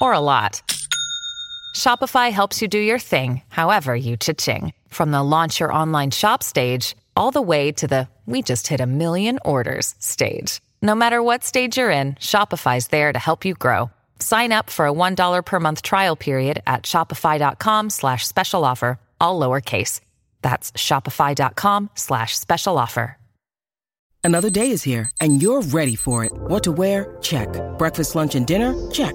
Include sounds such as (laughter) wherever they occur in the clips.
or a lot, Shopify helps you do your thing, however you cha-ching. From the launch your online shop stage, all the way to the we just hit a million orders stage. No matter what stage you're in, Shopify's there to help you grow. Sign up for a $1 per month trial period at shopify.com slash special offer, all lowercase. That's shopify.com slash special offer. Another day is here, and you're ready for it. What to wear? Check. Breakfast, lunch, and dinner? Check.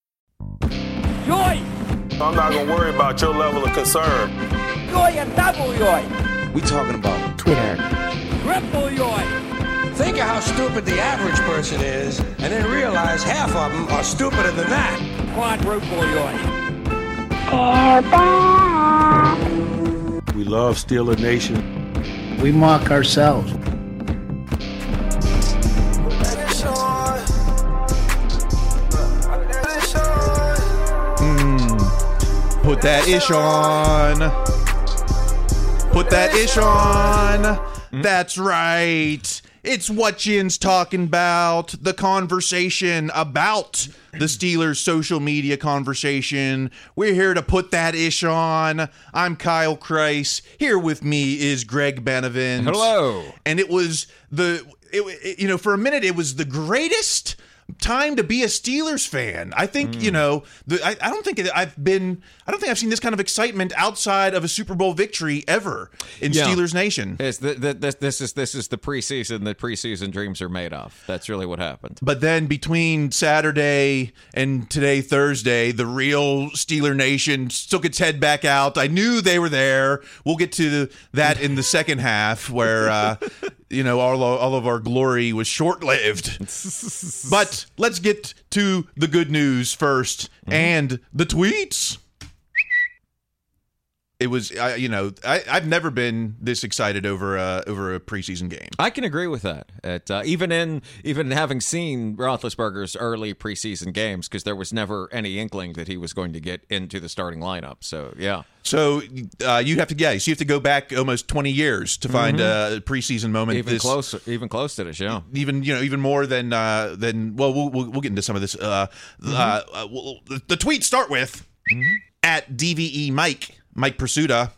Joy! I'm not gonna worry about your level of concern. Joy and double joy! We talking about Twitter. Triple joy! Think of how stupid the average person is, and then realize half of them are stupider than that. Quadruple joy! We love Steeler Nation. We mock ourselves. Put that ish on. Put that ish on. Hmm? That's right. It's what Jin's talking about. The conversation about the Steelers' social media conversation. We're here to put that ish on. I'm Kyle Kreis. Here with me is Greg Benevent. Hello. And it was the, it, it- you know, for a minute, it was the greatest time to be a Steelers fan. I think Mm. you know. The, I, I don't think I've been. I don't think I've seen this kind of excitement outside of a Super Bowl victory ever in Yeah. Steelers Nation. It's the, the, this, this is this is the preseason that preseason dreams are made of. That's really what happened. But then between Saturday and today, Thursday, the real Steeler Nation took its head back out. I knew they were there. We'll get to that in the second half, where uh, (laughs) you know all all of our glory was short lived. (laughs) but let's get to the good news 1st and the tweets. It was, I, you know, I, I've never been this excited over a, over a preseason game. I can agree with that. It, uh, even in even having seen Roethlisberger's early preseason games, because there was never any inkling that he was going to get into the starting lineup. So yeah, So uh, you have to guess. You have to go back almost twenty years to find a preseason moment. even this- close, even close to this. Yeah. even you know, even more than uh, than. Well, we'll we'll, we'll get into some of this. Uh, uh, uh, well, the, the tweets start with at DVE Mike Mike Prisuta.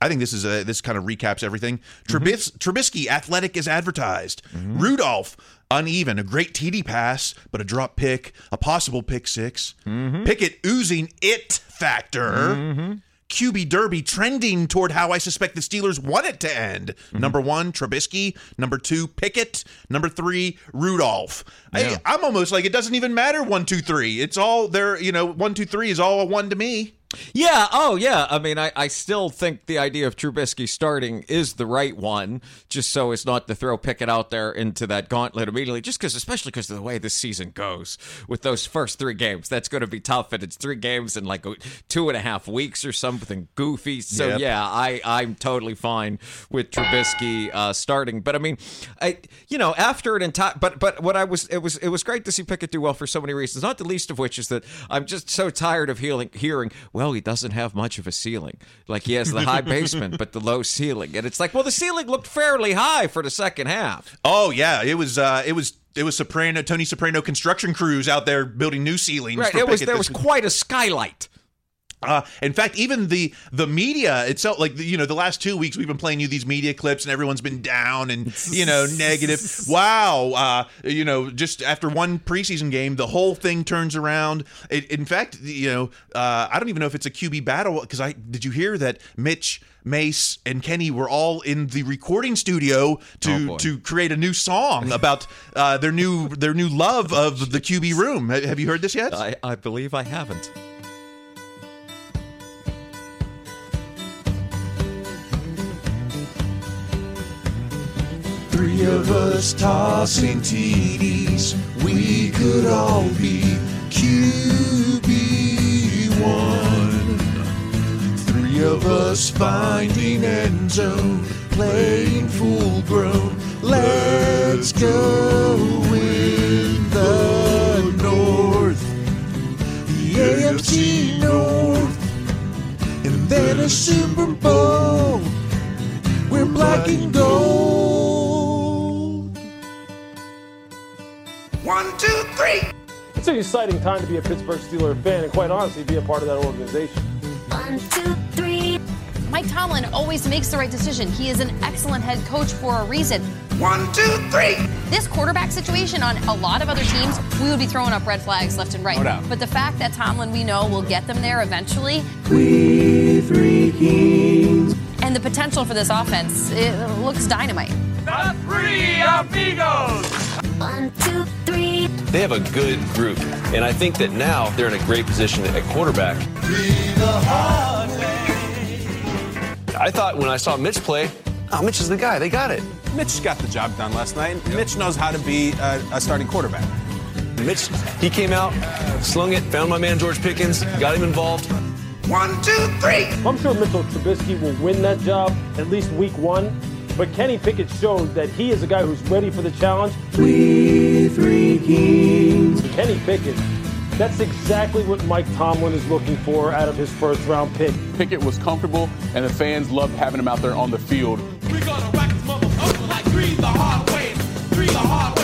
I think this is a this kind of recaps everything. Mm-hmm. Trubis, Trubisky athletic as advertised. Mm-hmm. Rudolph uneven, a great TD pass, but a drop pick, a possible pick 6 mm-hmm. Pickett oozing it factor. QB Derby trending toward how I suspect the Steelers want it to end. Number one, Trubisky. Number two, Pickett. Number three, Rudolph. I, I'm almost like it doesn't even matter one, two, three. It's all there. You know, one, two, three is all a one to me. Yeah. Oh, yeah. I mean, I, I still think the idea of Trubisky starting is the right one, just so as not to throw Pickett out there into that gauntlet immediately. Just because, especially because of the way this season goes with those first three games, that's going to be tough. And it's three games in like two and a half weeks or something goofy. So Yep. yeah, I I'm totally fine with Trubisky uh, starting. But I mean, I you know after an entire but but what I was it was it was great to see Pickett do well for so many reasons. Not the least of which is that I'm just so tired of hearing hearing well well, he doesn't have much of a ceiling. Like he has the high (laughs) basement, but the low ceiling. And it's like, well, the ceiling looked fairly high for the second half. Oh yeah, it was. Uh, it was. It was Soprano, Tony Soprano construction crews out there building new ceilings. Right. It was there this was quite a skylight. Uh, in fact, even the the media itself, like you know, the last two weeks we've been playing you these media clips, and everyone's been down and you know (laughs) negative. Wow, uh, you know, just after one preseason game, the whole thing turns around. It, in fact, you know, uh, I don't even know if it's a QB battle because I did you hear that Mitch. Mace and Kenny were all in the recording studio to Oh, to create a new song about uh, their new their new love of the QB room. Have you heard this yet? I, I believe I haven't. Three of us tossing TDs, we could all be QB1. Three of us finding end zone, playing full grown. Let's go in the North, the AFC North, and then a Super Bowl. We're black and two, three. It's an exciting time to be a Pittsburgh Steelers fan and quite honestly be a part of that organization. One, two, three. Mike Tomlin always makes the right decision. He is an excellent head coach for a reason. One, two, three. This quarterback situation on a lot of other teams, we would be throwing up red flags left and right. No doubt. But the fact that Tomlin, we know, will get them there eventually, We three kings. and the potential for this offense, it looks dynamite. The three amigos. One, two, three. They have a good group, and I think that now they're in a great position at quarterback. I thought when I saw Mitch play, oh, Mitch is the guy. They got it. Mitch got the job done last night. Mitch knows how to be a, a starting quarterback. Mitch, he came out, slung it, found my man George Pickens, got him involved. One, two, three. I'm sure Mitchell Trubisky will win that job at least week one. But Kenny Pickett showed that he is a guy who's ready for the challenge. We three kings. Kenny Pickett, that's exactly what Mike Tomlin is looking for out of his first round pick. Pickett was comfortable, and the fans loved having him out there on the field. We gonna rock this motherfucker like three the hard way, three the hard way,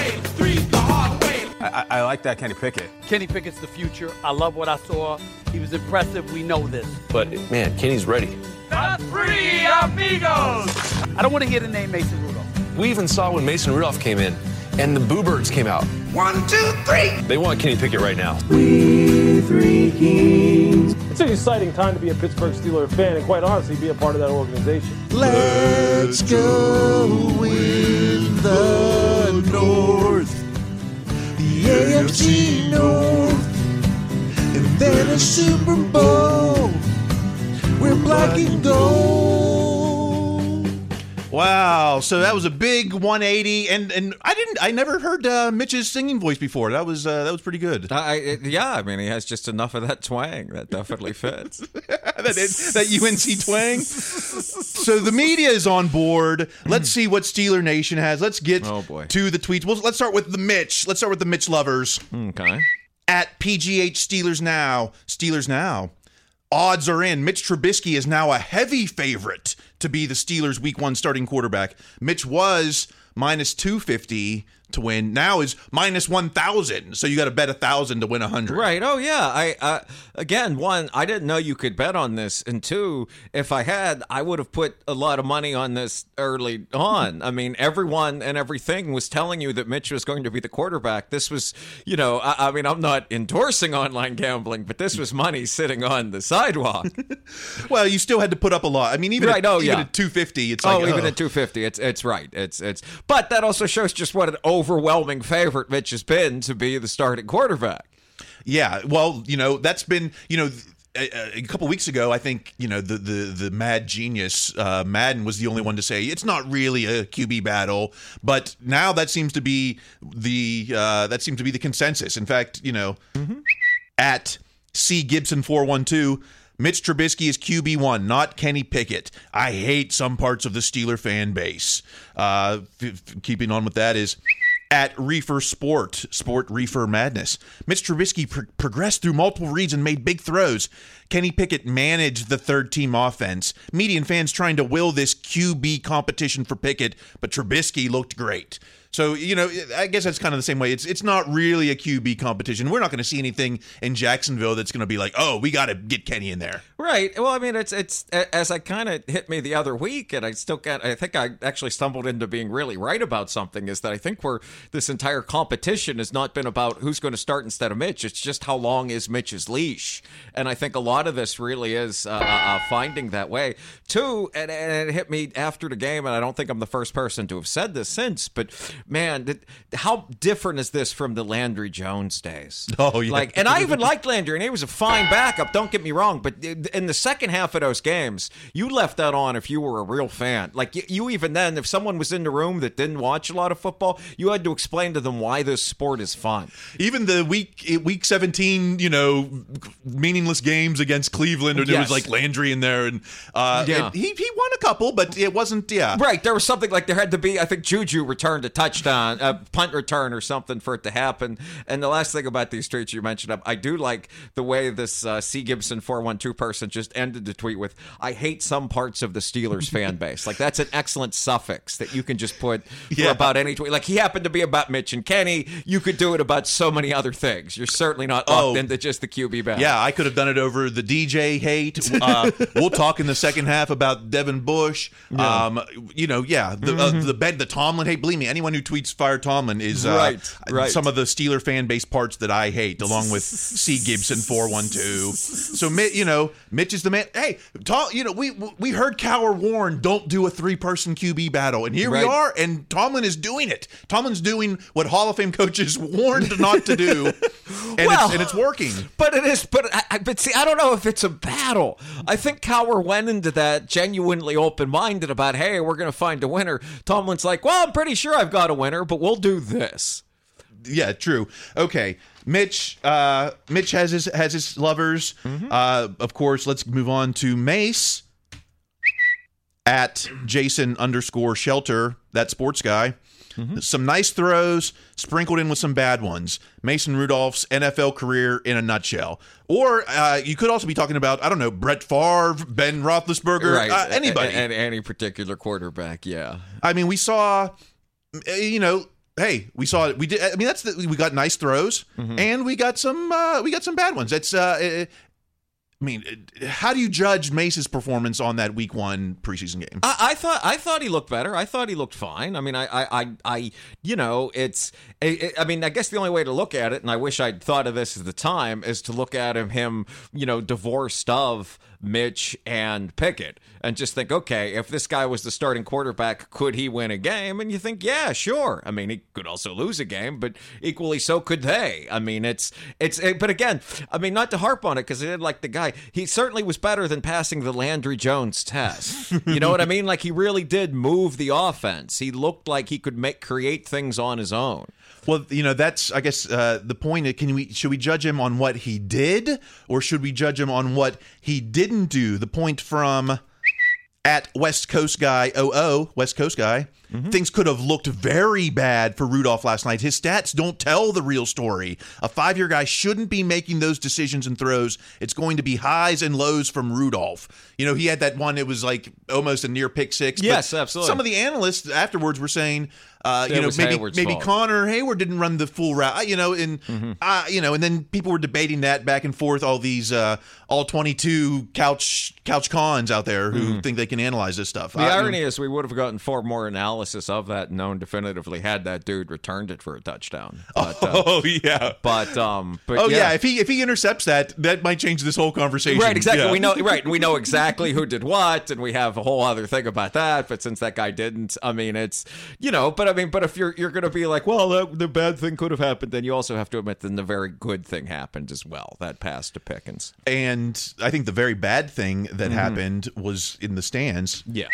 I, I, I like that Kenny Pickett. Kenny Pickett's the future. I love what I saw. He was impressive. We know this. But man, Kenny's ready. The three amigos. I don't want to hear the name Mason Rudolph. We even saw when Mason Rudolph came in, and the Boo Birds came out. One, two, three. They want Kenny Pickett right now. We three kings. It's an exciting time to be a Pittsburgh Steelers fan and quite honestly be a part of that organization. Let's go in the North, AFC North, and then a Super Bowl. We're black and gold. Wow! So that was a big 180, and and I didn't, I never heard uh, Mitch's singing voice before. That was uh, that was pretty good. I, yeah, I mean, he has just enough of that twang that definitely fits. (laughs) that, that UNC twang. (laughs) so the media is on board. Let's see what Steeler Nation has. Let's get Oh, boy. to the tweets. Well, let's start with the Mitch. Let's start with the Mitch lovers Okay. at PGH Steelers now. Steelers now. Odds are in. Mitch Trubisky is now a heavy favorite to be the Steelers' Week One starting quarterback. Mitch was minus two fifty to win. Now is minus one thousand. So you got to bet a thousand to win a hundred. Right. Oh, yeah. I uh, again, one, I didn't know you could bet on this, and two, if I had, I would have put a lot of money on this early on. I mean, everyone and everything was telling you that Mitch was going to be the quarterback. This was, you know, I, I mean, I'm not endorsing online gambling, but this was money sitting on the sidewalk. (laughs) Well, you still had to put up a lot. I mean, even Right, at, oh, even yeah. at two fifty, it's oh, like even at 250, it's it's right. It's it's, but that also shows just what an overwhelming favorite Mitch has been to be the starting quarterback. Yeah, well, you know, that's been, you know, a, a couple weeks ago, I think, you know, the the the mad genius uh, Madden was the only one to say it's not really a QB battle, but now that seems to be the uh, that seems to be the consensus. In fact, you know, at C Gibson four one two. Mitch Trubisky is QB one, not Kenny Pickett. I hate some parts of the Steeler fan base. Uh, f- f- keeping on with that is at Reefer Sport, Sport Reefer Madness. Mitch Trubisky pro- progressed through multiple reads and made big throws. Kenny Pickett managed the third team offense. Median fans trying to will this QB competition for Pickett, but Trubisky looked great. So you know, I guess that's kind of the same way. It's it's not really a QB competition. We're not going to see anything in Jacksonville that's going to be like, oh, we got to get Kenny in there. Right. Well, I mean, it's it's as I kind of hit me the other week, and I still got. I think I actually stumbled into being really right about something. Is that I think we're this entire competition has not been about who's going to start instead of Mitch. It's just how long is Mitch's leash, and I think a lot of this really is uh, uh, finding that way. Two, and, and it hit me after the game, and I don't think I'm the first person to have said this since, but man, how different is this from the Landry Jones days? (laughs) Oh yeah. Like, and I even liked Landry, and he was a fine backup. Don't get me wrong, but in the second half of those games, you left that on if you were a real fan. Like, you, you even then, if someone was in the room that didn't watch a lot of football, you had to explain to them why this sport is fun. Even the week week seventeen, you know, meaningless games against Cleveland, and there was like Landry in there, and uh, Yeah. and he he won a couple, but it wasn't. Yeah, Right, there was something like there had to be. I think Juju returned a touchdown, a punt return, or something for it to happen. And the last thing about these tweets you mentioned, up, I do like the way this uh, C Gibson four one two person just ended the tweet with, "I hate some parts of the Steelers (laughs) fan base." Like that's an excellent suffix that you can just put Yeah. about any tweet. Like he happened to be about Mitch and Kenny. You could do it about so many other things. You're certainly not Oh. into just the QB battle. Yeah, I could have done it over the DJ hate. Uh, (laughs) we'll talk in the second half about Devin Bush. Yeah. Um, you know, yeah, the uh, the Ben, the Tomlin hate. Believe me, anyone who tweets fire Tomlin is uh, Right, right. some of the Steeler fan base parts that I hate, along with (laughs) C Gibson four one two. So, you know, Mitch is the man. Hey, Tom, you know, we we heard Cowher warn, don't do a three person QB battle, and here Right. we are, and Tomlin is doing it. Tomlin's doing what Hall of Fame coaches (laughs) warned not to do, and, Well, it's, and it's working. But it is. But I, I- but see, I don't know if it's a battle. I think Cowher went into that genuinely open minded about, hey, we're going to find a winner. Tomlin's like, well, I'm pretty sure I've got a winner, but we'll do this. yeah, true. Okay, Mitch. Uh, Mitch has his has his lovers. Uh, of course, let's move on to Mace at Jason underscore Shelter. That sports guy. Some nice throws sprinkled in with some bad ones. Mason Rudolph's NFL career in a nutshell. Or uh, you could also be talking about I don't know Brett Favre, Ben Roethlisberger, uh, anybody. And any particular quarterback, yeah. I mean, we saw, you know, hey, we saw it. we did. I mean, that's the, we got nice throws and we got some uh, we got some bad ones. That's uh, uh, I mean, how do you judge Mace's performance on that Week One preseason game? I, I thought I thought he looked better. I thought he looked fine. I mean, I I I, I you know, it's. I, I mean, I guess the only way to look at it, and I wish I'd thought of this at the time, is to look at him, him, you know, divorced of Mitch and Pickett, and just think, okay, if this guy was the starting quarterback, could he win a game? And you think, yeah, sure. I mean, he could also lose a game, but equally so could they. I mean, it's it's. It, but again, I mean, not to harp on it because I did like the guy. He certainly was better than passing the Landry Jones test. (laughs) You know what I mean? Like he really did move the offense. He looked like he could make create things on his own. Well, you know, that's I guess uh, the point. Can we should we judge him on what he did, or should we judge him on what he didn't do? The point from at West Coast guy 00, West Coast guy. Things could have looked very bad for Rudolph last night. His stats don't tell the real story. A five year guy shouldn't be making those decisions and throws. It's going to be highs and lows from Rudolph. You know, he had that one, it was like almost a near pick six. Yes, absolutely. Some of the analysts afterwards were saying, uh, you know, maybe Heyward's maybe fault. Connor Heyward didn't run the full route, you know, and Mm-hmm. uh, you know, and then people were debating that back and forth. All these uh, all twenty two couch couch cons out there who think they can analyze this stuff. Mm-hmm. The I- irony is, we would have gotten far more analysis of that, known definitively had that dude returned it for a touchdown. (laughs) But, uh, Oh yeah. but um, but Oh yeah. if he if he intercepts that, that might change this whole conversation. Right, exactly. Yeah. We know right, we know exactly who did what, and we have a whole other thing about that. But since that guy didn't, I mean, it's you know. But I mean, but if you're you're going to be like, well, that, the bad thing could have happened, then you also have to admit that the very good thing happened as well. That pass to Pickens. And I think the very bad thing that mm-hmm. happened was in the stands. Yeah.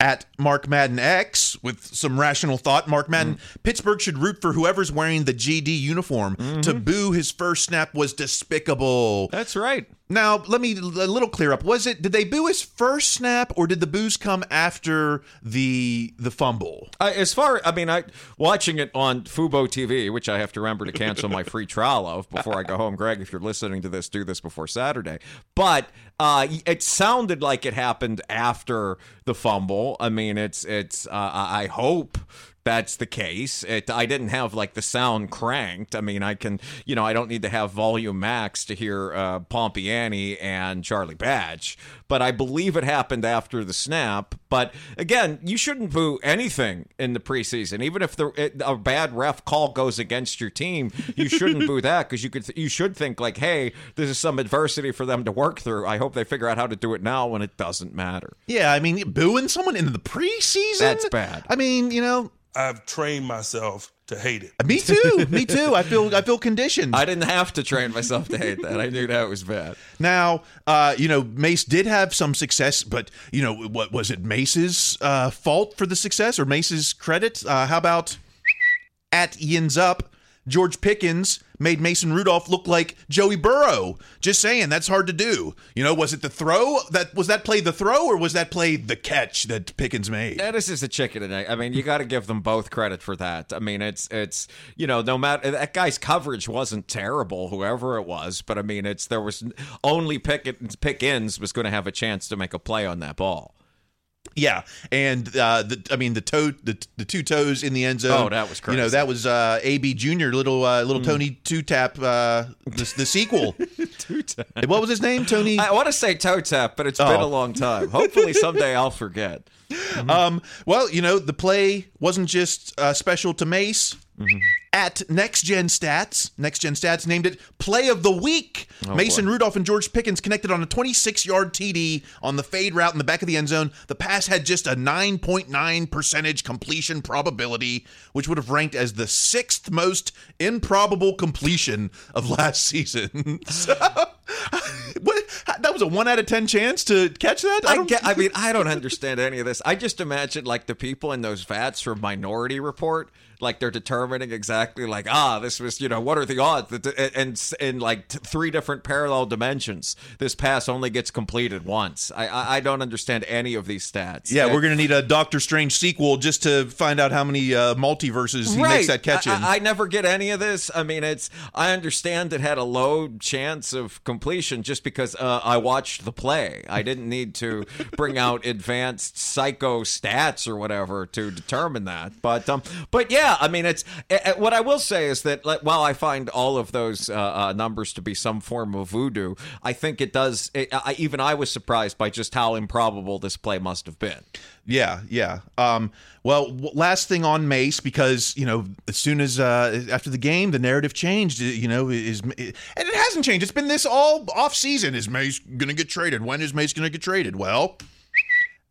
At Mark Madden X with some rational thought, Mark Madden, mm. Pittsburgh should root for whoever's wearing the GD uniform. To mm-hmm. boo his first snap was despicable. That's right. Now, let me a little clear up. Was it did they boo his first snap or did the boos come after the the fumble? As far, I mean, I watching it on Fubo TV, which I have to remember to cancel my free trial of before I go home. Greg, if you're listening to this, do this before Saturday. But uh, it sounded like it happened after the fumble. I mean, it's it's. Uh, I hope that's the case. It, I didn't have like the sound cranked. I mean, I can, you know, I don't need to have volume max to hear uh, Pompeani and Charlie Batch, but I believe it happened after the snap. But again, you shouldn't boo anything in the preseason, even if the it, a bad ref call goes against your team. You shouldn't boo that because you could you should think like, hey, this is some adversity for them to work through. I hope they figure out how to do it now when it doesn't matter. Yeah, I mean, booing someone into the preseason That's bad. I mean, you know, I've trained myself to hate it. me too, me too. I feel I feel conditioned. I didn't have to train myself to hate that. I knew that was bad. Now, uh, you know, Mace did have some success, but you know, what was it? Mace's uh, fault for the success or Mace's credit? Uh, how about at Yins up? George Pickens made Mason Rudolph look like Joey Burrow. Just saying, that's hard to do. You know, was it the throw that was that play the throw or was that play the catch that Pickens made? That is just a chicken and egg. I mean, you got to give them both credit for that. I mean, it's it's you know, no matter that guy's coverage wasn't terrible, whoever it was, but I mean, it's there was only Pickens, Pickens was going to have a chance to make a play on that ball. Yeah, and uh, the I mean the toe the, the two toes in the end zone. Oh, that was crazy. You know that was uh, AB Junior, little uh, little Tony two tap uh, the, the sequel. (laughs) What was his name? Tony. I want to say toe tap, but it's been Oh. a long time. Hopefully someday I'll forget. (laughs) Um, well, you know, the play wasn't just uh, special to Mace. Mm-hmm. At Next Gen Stats, Next Gen Stats named it Play of the Week. Oh, Mason Rudolph and George Pickens connected on a 26 yard TD on the fade route in the back of the end zone. The pass had just a 9.9 percentage completion probability, which would have ranked as the sixth most improbable completion of last season. (laughs) so, (laughs) what, that was a one out of 10 chance to catch that? I, get, I mean, I don't (laughs) understand any of this. I just imagine like the people in those vats from Minority Report, like they're determining exactly like ah, this was you know what are the odds that and in like t- three different parallel dimensions, this pass only gets completed once. I I, I don't understand any of these stats. Yeah, And- we're going to need a Doctor Strange sequel just to find out how many uh, multiverses he makes that catch in. I, I never get any of this. I mean, it's I understand it had a low chance of completion just because uh, I watched the play. I didn't need to bring out (laughs) advanced psycho stats or whatever to determine that. But um, but yeah, I mean, it's uh, what I will say is that like, while I find all of those uh, uh, numbers to be some form of voodoo, I think it does. It, I, even I was surprised by just how improbable this play must have been. yeah, yeah. Um, well, last thing on Mace because you know as soon as uh, after the game the narrative changed. uh, You know is and it hasn't changed. It's been this all off season. Is Mace going to get traded? When is Mace going to get traded? Well,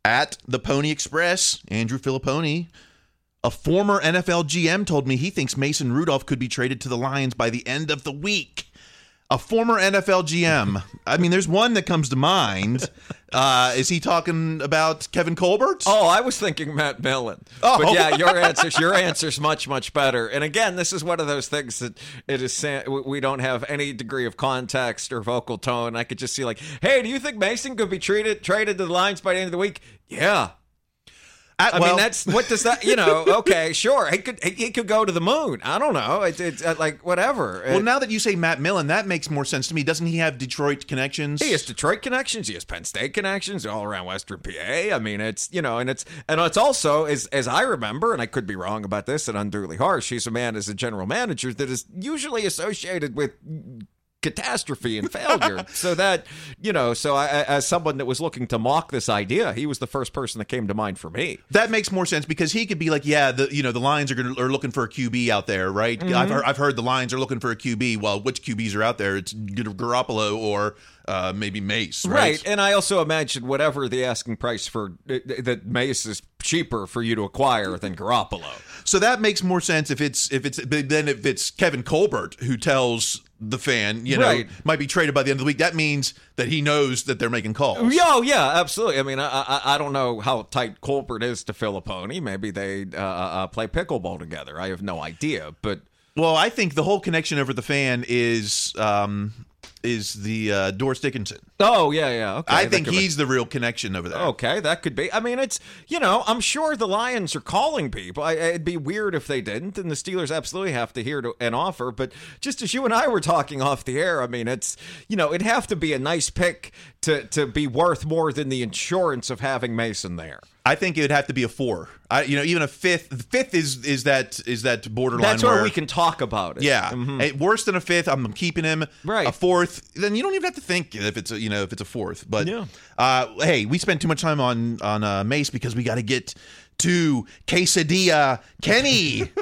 at the Pony Express, Andrew Fillipponi. A former NFL GM told me he thinks Mason Rudolph could be traded to the Lions by the end of the week. A former NFL GM. I mean, there's one that comes to mind. Uh, is he talking about Kevin Colbert? Oh, I was thinking Matt Millen. Oh. But yeah, your answer's your answer's much much better. And again, this is one of those things that it is we don't have any degree of context or vocal tone. I could just see like, "Hey, do you think Mason could be treated traded to the Lions by the end of the week?" Yeah. I well- mean, that's what does that? You know, (laughs) okay, sure, he could he, could go to the moon. I don't know. It's, it's uh, like whatever. Well, It- now that you say Matt Millen, that makes more sense to me. Doesn't he have Detroit connections? He has Detroit connections. He has Penn State connections all around Western PA. I mean, it's you know, and it's and it's also as as I remember, and I could be wrong about this and unduly harsh. He's a man as a general manager that is usually associated with catastrophe and failure. (laughs) so that you know, so I, as someone that was looking to mock this idea, he was the first person that came to mind for me. That makes more sense because he could be like, yeah, the you know the Lions are going are looking for a QB out there, right? Mhm. I've heard, I've heard the Lions are looking for a QB. Well, which QBs are out there? It's Garoppolo or uh, maybe Mace, right? Right. And I also imagine whatever the asking price for that Mace is cheaper for you to acquire than Garoppolo. So that makes more sense if it's if it's then if it's Kevin Colbert who tells the fan, you know, Right. might be traded by the end of the week. That means that he knows that they're making calls. Yeah, oh, yeah, absolutely. I mean, I, I I don't know how tight Colbert is to Fillipponi. Maybe they uh, uh, play pickleball together. I have no idea. But Well, I think the whole connection over the fan is um, is the uh, Dorin Dickerson. Oh yeah, yeah. Okay, I think could be- he's the real connection over there. Okay, that could be. I mean, it's you know, I'm sure the Lions are calling people. I, it'd be weird if they didn't, and the Steelers absolutely have to hear to, an offer. But just as you and I were talking off the air, I mean, it's you know, it'd have to be a nice pick to to be worth more than the insurance of having Mason there. I think it would have to be a four. I, you know, even a fifth. The fifth is is that is that borderline. That's where where we can talk about it. Yeah, Mhm. Hey, worse than a fifth. I'm keeping him. Right. A fourth. Then you don't even have to think if it's a you know if it's a fourth. But Yeah. uh, hey, we spent too much time on on uh, Mace because we got to get to quesadilla Kenny. (laughs)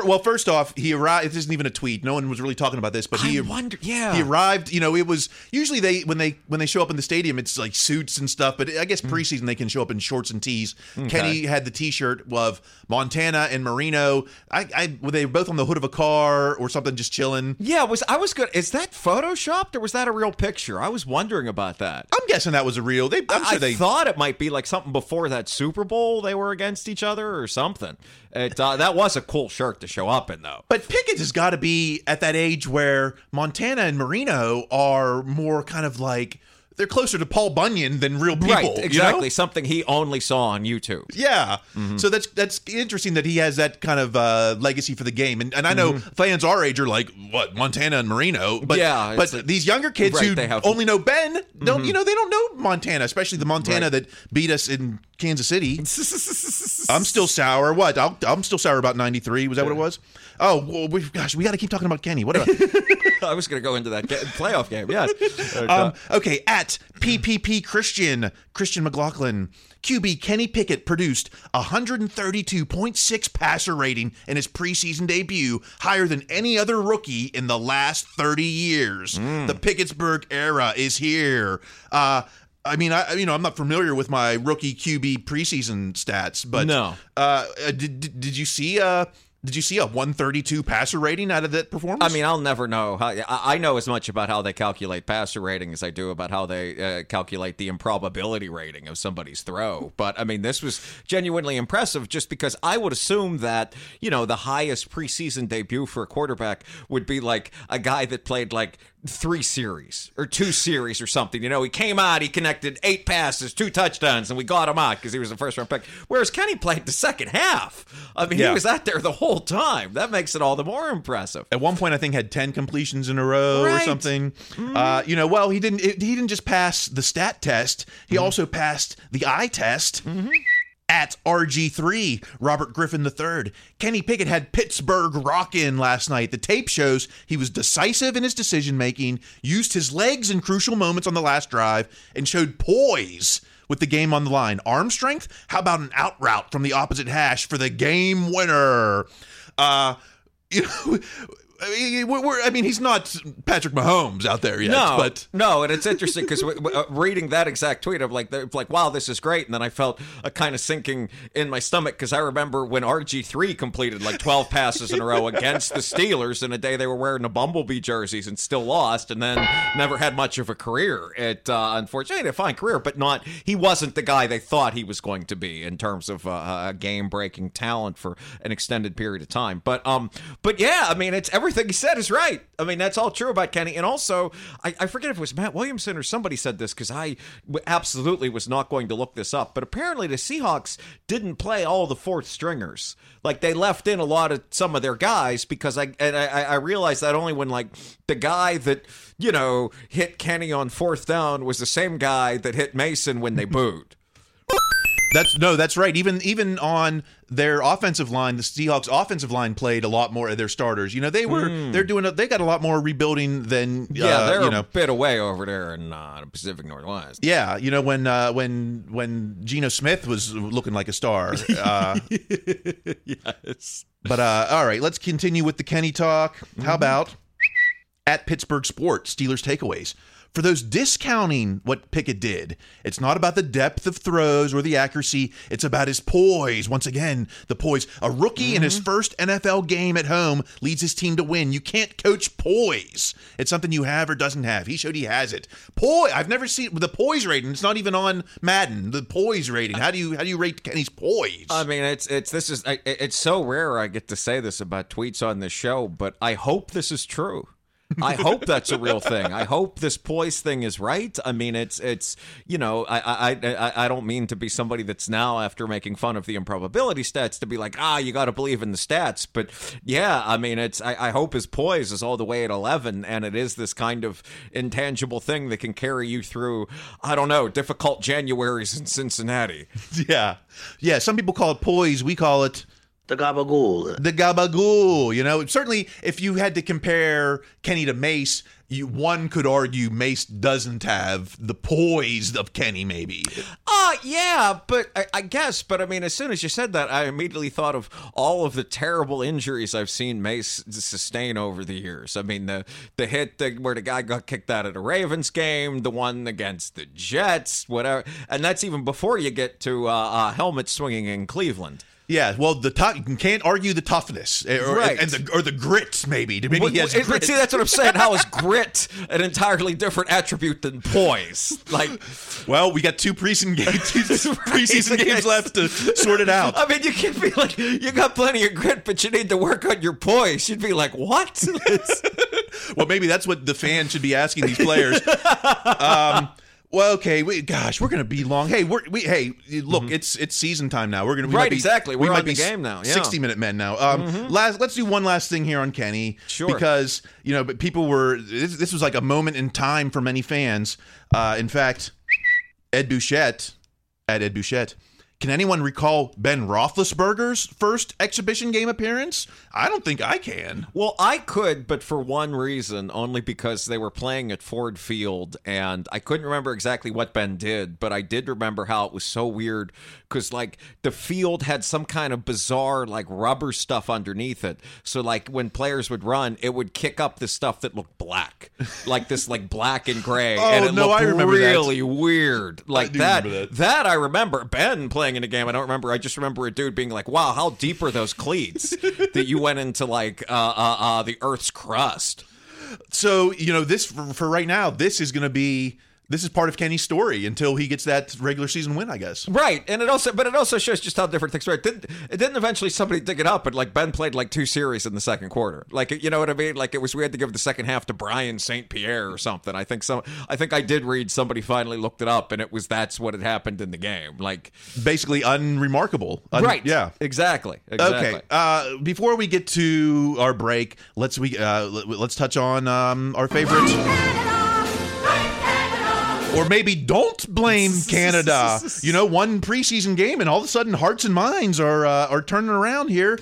Fir- well, first off, he arrived. This isn't even a tweet. No one was really talking about this, but he I wonder- yeah. he arrived. You know, it was usually they when they when they show up in the stadium, it's like suits and stuff. But I guess preseason they can show up in shorts and tees. Okay. Kenny had the T-shirt of Montana and Marino. I, I were they were both on the hood of a car or something, just chilling. Yeah, was I was good. Is that photoshopped or was that a real picture? I was wondering about that. I'm guessing that was a real. They, I'm I sure they. thought it might be like something before that Super Bowl they were against each other or something. It uh, that was a cool shirt to show up in though. But Pickett has got to be at that age where Montana and Marino are more kind of like they're closer to Paul Bunyan than real people. right, you know? exactly. Something he only saw on YouTube. Yeah. Mm-hmm. So that's that's interesting that he has that kind of uh, legacy for the game. And and I know Mhm. fans our age are like, what, Montana and Marino? But Yeah, but like- these younger kids Right, who have- only know Ben don't Mhm. you know, they don't know Montana, especially the Montana Right. that beat us in Kansas City. (laughs) I'm still sour. What? I'll, I'm still sour about 93. Was that what it was? Oh, well, we, gosh, we got to keep talking about Kenny. What about (laughs) I was going to go into that ga- playoff game. Yes. (laughs) um, okay, at PPP Christian, Christian McLaughlin, QB Kenny Pickett produced 132.6 passer rating in his preseason debut, higher than any other rookie in the last 30 years. Hmm. The Pickettsburg era is here. Uh, I mean, I you know I'm not familiar with my rookie QB preseason stats, but No. Uh, uh, did, did you see uh did you see a 132 passer rating out of that performance? I mean, I'll never know how. I I know as much about how they calculate passer rating as I do about how they uh, calculate the improbability rating of somebody's throw. But I mean, this was genuinely impressive just because I would assume that, you know, the highest preseason debut for a quarterback would be like a guy that played like three series or two series or something. You know, he came out, he connected eight passes, two touchdowns, and we got him out because he was a first round pick. Whereas Kenny played the second half. I mean, Yeah. he was out there the whole time. That makes it all the more impressive. At one point, I think had ten completions in a row or Right. something. Mm-hmm. Uh, you know, well, he didn't. He didn't just pass the stat test. He mm-hmm. also passed the eye test. Mm-hmm. At RG3, Robert Griffin III. Kenny Pickett had Pittsburgh rockin' last night. The tape shows he was decisive in his decision making, used his legs in crucial moments on the last drive, and showed poise with the game on the line. Arm strength? How about an out route from the opposite hash for the game winner? Uh, (laughs) you know, I mean, I mean, he's not Patrick Mahomes out there yet, no, but no, and it's interesting because uh, reading that exact tweet of like, like, wow, this is great, and then I felt a kind of sinking in my stomach because I remember when RG three completed like twelve passes in a row against the Steelers in a day they were wearing the Bumblebee jerseys and still lost, and then never had much of a career. It uh, unfortunately a fine career, but not he wasn't the guy they thought he was going to be in terms of uh, a game breaking talent for an extended period of time. But um, but yeah, I mean, it's everything he said is right. I mean, that's all true about Kenny. And also, I, I forget if it was Matt Williamson or somebody said this because I absolutely was not going to look this up. But apparently, the Seahawks didn't play all the fourth stringers. Like they left in a lot of some of their guys because I and I, I realized that only when like the guy that you know hit Kenny on fourth down was the same guy that hit Mason when they (laughs) booed. That's no, that's right. Even even on their offensive line, the Seahawks offensive line played a lot more of their starters. You know, they were they're doing a, they got a lot more rebuilding than Yeah, uh, they're you a know. bit away over there in uh, the Pacific Northwest. Yeah, you know when uh, when when Geno Smith was looking like a star. Uh, (laughs) yes. But uh, all right, let's continue with the Kenny talk. How about at Pittsburgh Sports Steelers takeaways? For those discounting what Pickett did, it's not about the depth of throws or the accuracy. It's about his poise. Once again, the poise. A rookie in his mm-hmm. first NFL game at home leads his team to win. You can't coach poise. It's something you have or doesn't have. He showed he has it. Poise. I've never seen the poise rating. It's not even on Madden. The poise rating. How do you how do you rate Kenny's poise? I mean, it's it's this is I, it's so rare I get to say this about tweets on this show, but I hope this is true. I hope that's a real thing. I hope this poise thing is right. I mean, it's it's you know, I I I, I don't mean to be somebody that's now after making fun of the improbability stats to be like, ah, you got to believe in the stats. But yeah, I mean, it's I, I hope his poise is all the way at eleven, and it is this kind of intangible thing that can carry you through. I don't know, difficult Januaries in Cincinnati. (laughs) Yeah. Yeah. Some people call it poise. We call it the gabagool. The gabagool. You know, certainly if you had to compare Kenny to Mace, you one could argue Mace doesn't have the poise of Kenny, maybe. Uh yeah, but I, I guess, but I mean, as soon as you said that, I immediately thought of all of the terrible injuries I've seen Mace sustain over the years. I mean, the the hit that, where the guy got kicked out of the Ravens game, the one against the Jets, whatever, and that's even before you get to uh, uh, helmet swinging in Cleveland. Yeah, well, the tough you can't argue the toughness eh, or, Right. and the or the grit maybe. Maybe What- he has it- grit. See, that's what I'm saying. How is grit an entirely different attribute than poise? Like, well, we got two preseason games, (laughs) (laughs) preseason games left to sort it out. I mean, you can be like, you got plenty of grit, but you need to work on your poise. You'd be like, what? (laughs) well, maybe that's what the fans should be asking these players. Um, well, okay, we, gosh, we're gonna be long. Hey, we're we hey, look, it's it's season time now. We're gonna we Mm-hmm. Right, might be- exactly. We We're might on the be game now, yeah. Sixty minute men now. Um, Mhm. last, let's do one last thing here on Kenny, Sure. because you know, but people were this, this was like a moment in time for many fans. Uh, in fact, Ed Bouchette at Ed Bouchette. Can anyone recall Ben Roethlisberger's first exhibition game appearance? I don't think I can. Well, I could, but for one reason, only because they were playing at Ford Field, and I couldn't remember exactly what Ben did, but I did remember how it was so weird because, like, the field had some kind of bizarre, like, rubber stuff underneath it. So, like, when players would run, it would kick up the stuff that looked black, like this, like, black and gray, (laughs) Oh, and it no, looked I remember that. really weird, like that. that. That I remember. Ben playing in a game. I don't remember. I just remember a dude being like, "Wow, how deep are those cleats that you went into like uh, uh, uh, the Earth's crust?" So you know this for, for right now. This is going to be this is part of Kenny's story until he gets that regular season win, I guess. Right, and it also, but it also shows just how different things are. It didn't, it didn't eventually somebody dig it up, but like Ben played like two series in the second quarter. Like you know what I mean? Like it was we had to give the second half to Brian St. Pierre or something. I think some, I think I did read somebody finally looked it up, and it was that's what had happened in the game. Like Basically unremarkable. Un- right, Yeah. exactly, exactly. Okay. Uh, before we get to our break, let's we uh, let- let's touch on um, our favorite. Or maybe don't blame (laughs) Canada. You know, one preseason game, and all of a sudden, hearts and minds are uh, are turning around here.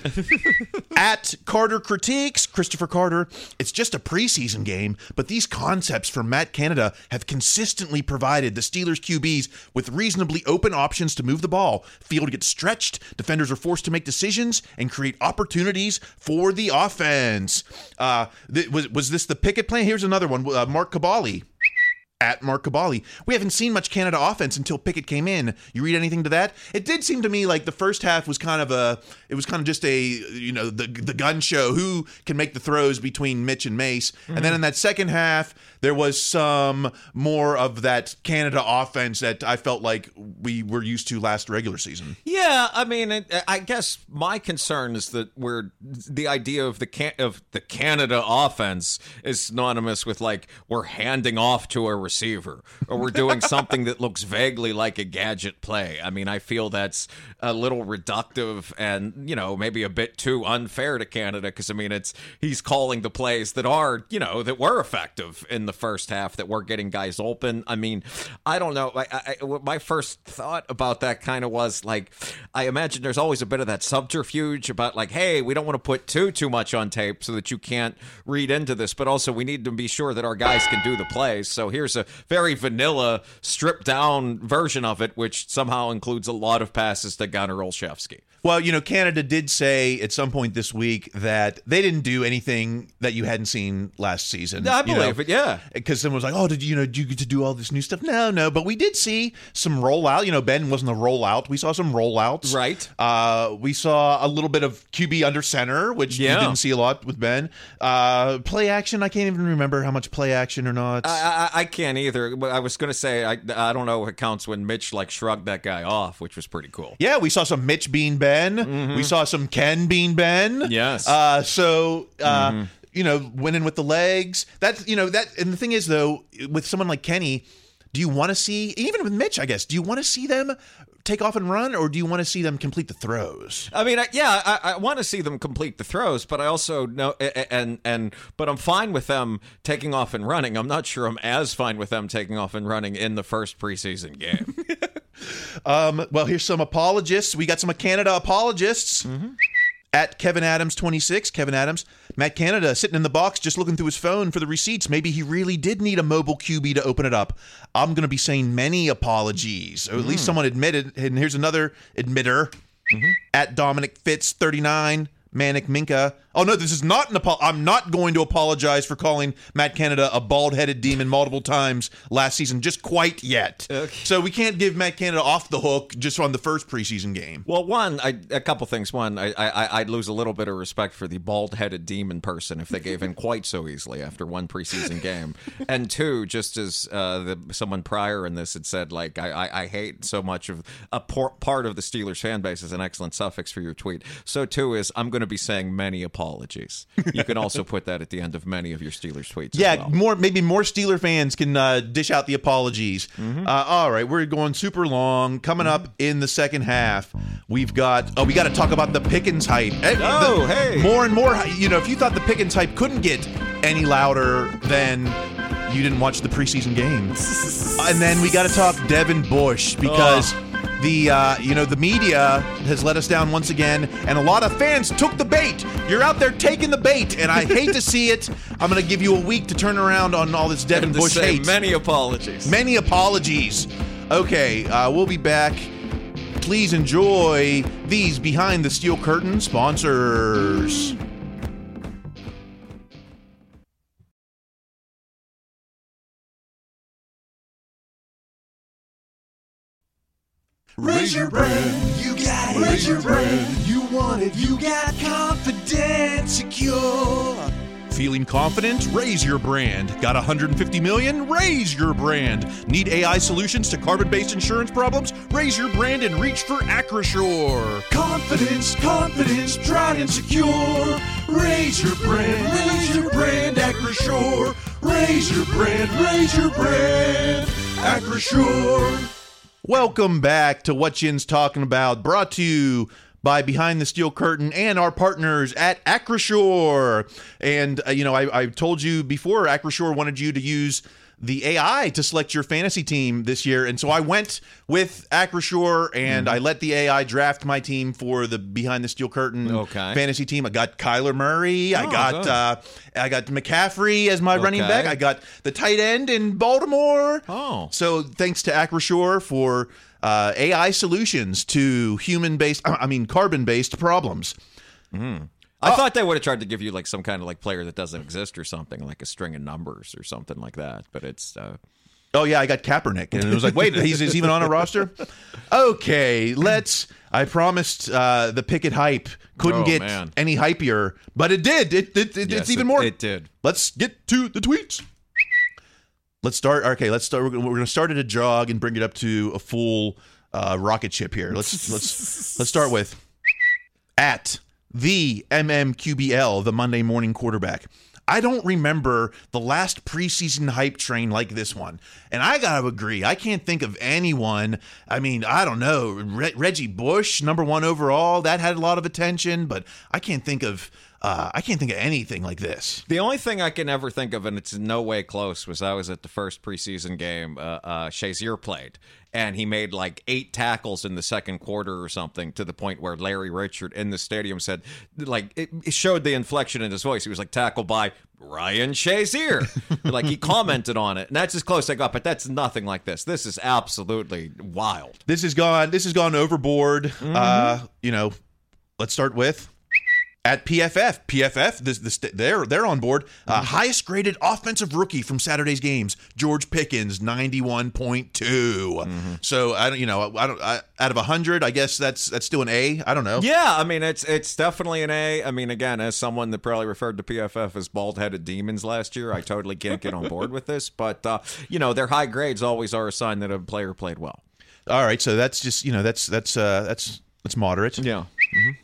(laughs) At Carter critiques Christopher Carter, it's just a preseason game, but these concepts from Matt Canada have consistently provided the Steelers QBs with reasonably open options to move the ball. Field gets stretched, defenders are forced to make decisions and create opportunities for the offense. Uh, th- was was this the picket plan? Here's another one. Uh, Mark Kaboly at Mark Kaboly. We haven't seen much Canada offense until Pickett came in. You read anything to that? It did seem to me like the first half was kind of a it was kind of just a you know the the gun show who can make the throws between Mitch and Mace. And then mhm. in that second half there was some more of that Canada offense that I felt like we were used to last regular season. Yeah, I mean, it, I guess my concern is that we're the idea of the can, of the Canada offense is synonymous with like we're handing off to a receiver or we're doing something that looks vaguely like a gadget play. I mean, I feel that's a little reductive and you know maybe a bit too unfair to Canada because I mean it's he's calling the plays that are you know that were effective in the first half that were getting guys open. I mean, I don't know. I, I, my first thought about that kind of was like, I imagine there's always a bit of that subterfuge about like, hey, we don't want to put too too much on tape so that you can't read into this, but also we need to be sure that our guys can do the plays. So here's a very vanilla, stripped down version of it, which somehow includes a lot of passes to Gunnar Olszewski. Well, you know, Canada did say at some point this week that they didn't do anything that you hadn't seen last season. I you know? believe it, yeah. Because someone was like, "Oh, did you, you know? Did you get to do all this new stuff?" No, no, but we did see some rollout. You know, Ben wasn't a rollout. We saw some rollouts. Right. Uh, we saw a little bit of QB under center, which Yeah. you didn't see a lot with Ben. Uh, play action. I can't even remember how much play action or not. I, I, I can't either. But I was going to say I, I don't know what counts when Mitch like shrugged that guy off, which was pretty cool. Yeah, we saw some Mitch being Bean Ben. We saw some Ken Bean Ben. Mm-hmm. Yes. Uh, so uh, Mm-hmm. you know, winning with the legs. That's you know that. And the thing is, though, with someone like Kenny, do you want to see even with Mitch? I guess do you want to see them take off and run, or do you want to see them complete the throws? I mean, I, yeah, I, I want to see them complete the throws, but I also know, and and but I'm fine with them taking off and running. I'm not sure I'm as fine with them taking off and running in the first preseason game. (laughs) Um, well, here's some apologists. We got some Canada apologists. Mm-hmm. At Kevin Adams 26, Kevin Adams, Matt Canada sitting in the box just looking through his phone for the receipts. Maybe he really did need a mobile QB to open it up. I'm going to be saying many apologies, or at least mm. someone admitted. And here's another admitter mm-hmm. at Dominic Fitz 39, Manic Minka. Oh no, this is not an apology. I'm not going to apologize for calling Matt Canada a bald-headed demon multiple times last season, just quite yet. So we can't give Matt Canada off the hook just on the first preseason game. Well, one, I, a couple things. One, I, I, I'd lose a little bit of respect for the bald-headed demon person if they gave in quite so easily after one preseason game. And two, just as uh, the, someone prior in this had said, like I, I, I hate so much of a por- part of the Steelers fan base is an excellent suffix for your tweet. So too is I'm going to be saying many apologies. You can also put that at the end of many of your Steelers tweets. as Yeah, well. more maybe more Steeler fans can uh, dish out the apologies. Mm-hmm. Uh, all right, we're going super long. Coming up in the second half, we've got oh, we got to talk about the Pickens hype. Oh, the- hey. more and more. You know, if you thought the Pickens hype couldn't get any louder, then you didn't watch the preseason game. (laughs) and then we got to talk Devin Bush because. The uh, you know the media has let us down once again, and a lot of fans took the bait. You're out there taking the bait, and I hate to see it. I'm going to give you a week to turn around on all this Devin Bush hate. many apologies. Many apologies. Okay, uh, we'll be back. Please enjoy these behind the steel curtain sponsors. Raise your brand, you got it. Raise your brand, you want it. You got confident, secure. Feeling confident? Raise your brand. Got 150 million? Raise your brand. Need AI solutions to carbon-based insurance problems? Raise your brand and reach for Acrisure. Confidence, confidence, tried and secure. Raise your brand, raise your brand, Acrisure. Raise your brand, raise your brand, Acrisure. Welcome back to What Yin's Talking About, brought to you by Behind the Steel Curtain and our partners at Acrisure. And, uh, you know, I, I told you before, Acrisure wanted you to use the AI to select your fantasy team this year. And so I went with Acrisure and Mm-hmm. I let the AI draft my team for the Behind the Steel Curtain Okay. fantasy team. I got Kyler Murray. I Oh, got uh, I got McCaffrey as my running back. I got the tight end in Baltimore. Oh. So thanks to Acrisure for uh, AI solutions to human-based, (clears throat) I mean carbon-based problems. I thought they would have tried to give you like some kind of like player that doesn't exist or something, like a string of numbers or something like that. But it's uh, Oh yeah, I got Kaepernick, and it was like, wait, he's, he's even on a roster. Okay, let's. I promised uh, the picket hype couldn't Oh, get man. any hypier, but it did. It, it, it- Yes, it's even more. it did. Let's get to the tweets. Let's start. Okay, let's start. We're we're gonna start at a jog and bring it up to a full uh, rocket ship here. Let's let's let's start with at the MMQBL, the Monday morning quarterback. I don't remember the last preseason hype train like this one. And I got to agree, I can't think of anyone. I mean, I don't know. Re- Reggie Bush, number one overall, that had a lot of attention, but I can't think of. Uh, I can't think of anything like this. the only thing I can ever think of, and it's no way close, was I was at the first preseason game. Uh, uh, Shazier played, and he made like eight tackles in the second quarter or something, to the point where Larry Richert in the stadium said, like, it, it showed the inflection in his voice. He was like tackled by Ryan Shazier, (laughs) like he commented on it, and that's as close I got. But that's nothing like this. This is absolutely wild. This has gone. This has gone overboard. Uh, you know, let's start with at PFF. PFF. This, this they're they're on board. Uh, Highest graded offensive rookie from Saturday's games, George Pickens, ninety one point two. So I don't. You know, I don't. I, out of hundred, I guess that's that's still an A. I don't know. Yeah, I mean it's it's definitely an A. I mean, again, as someone that probably referred to PFF as bald-headed demons last year, I totally can't get on board with this. But uh, you know, their high grades always are a sign that a player played well. All right. So that's just you know that's that's uh, that's that's moderate. Yeah.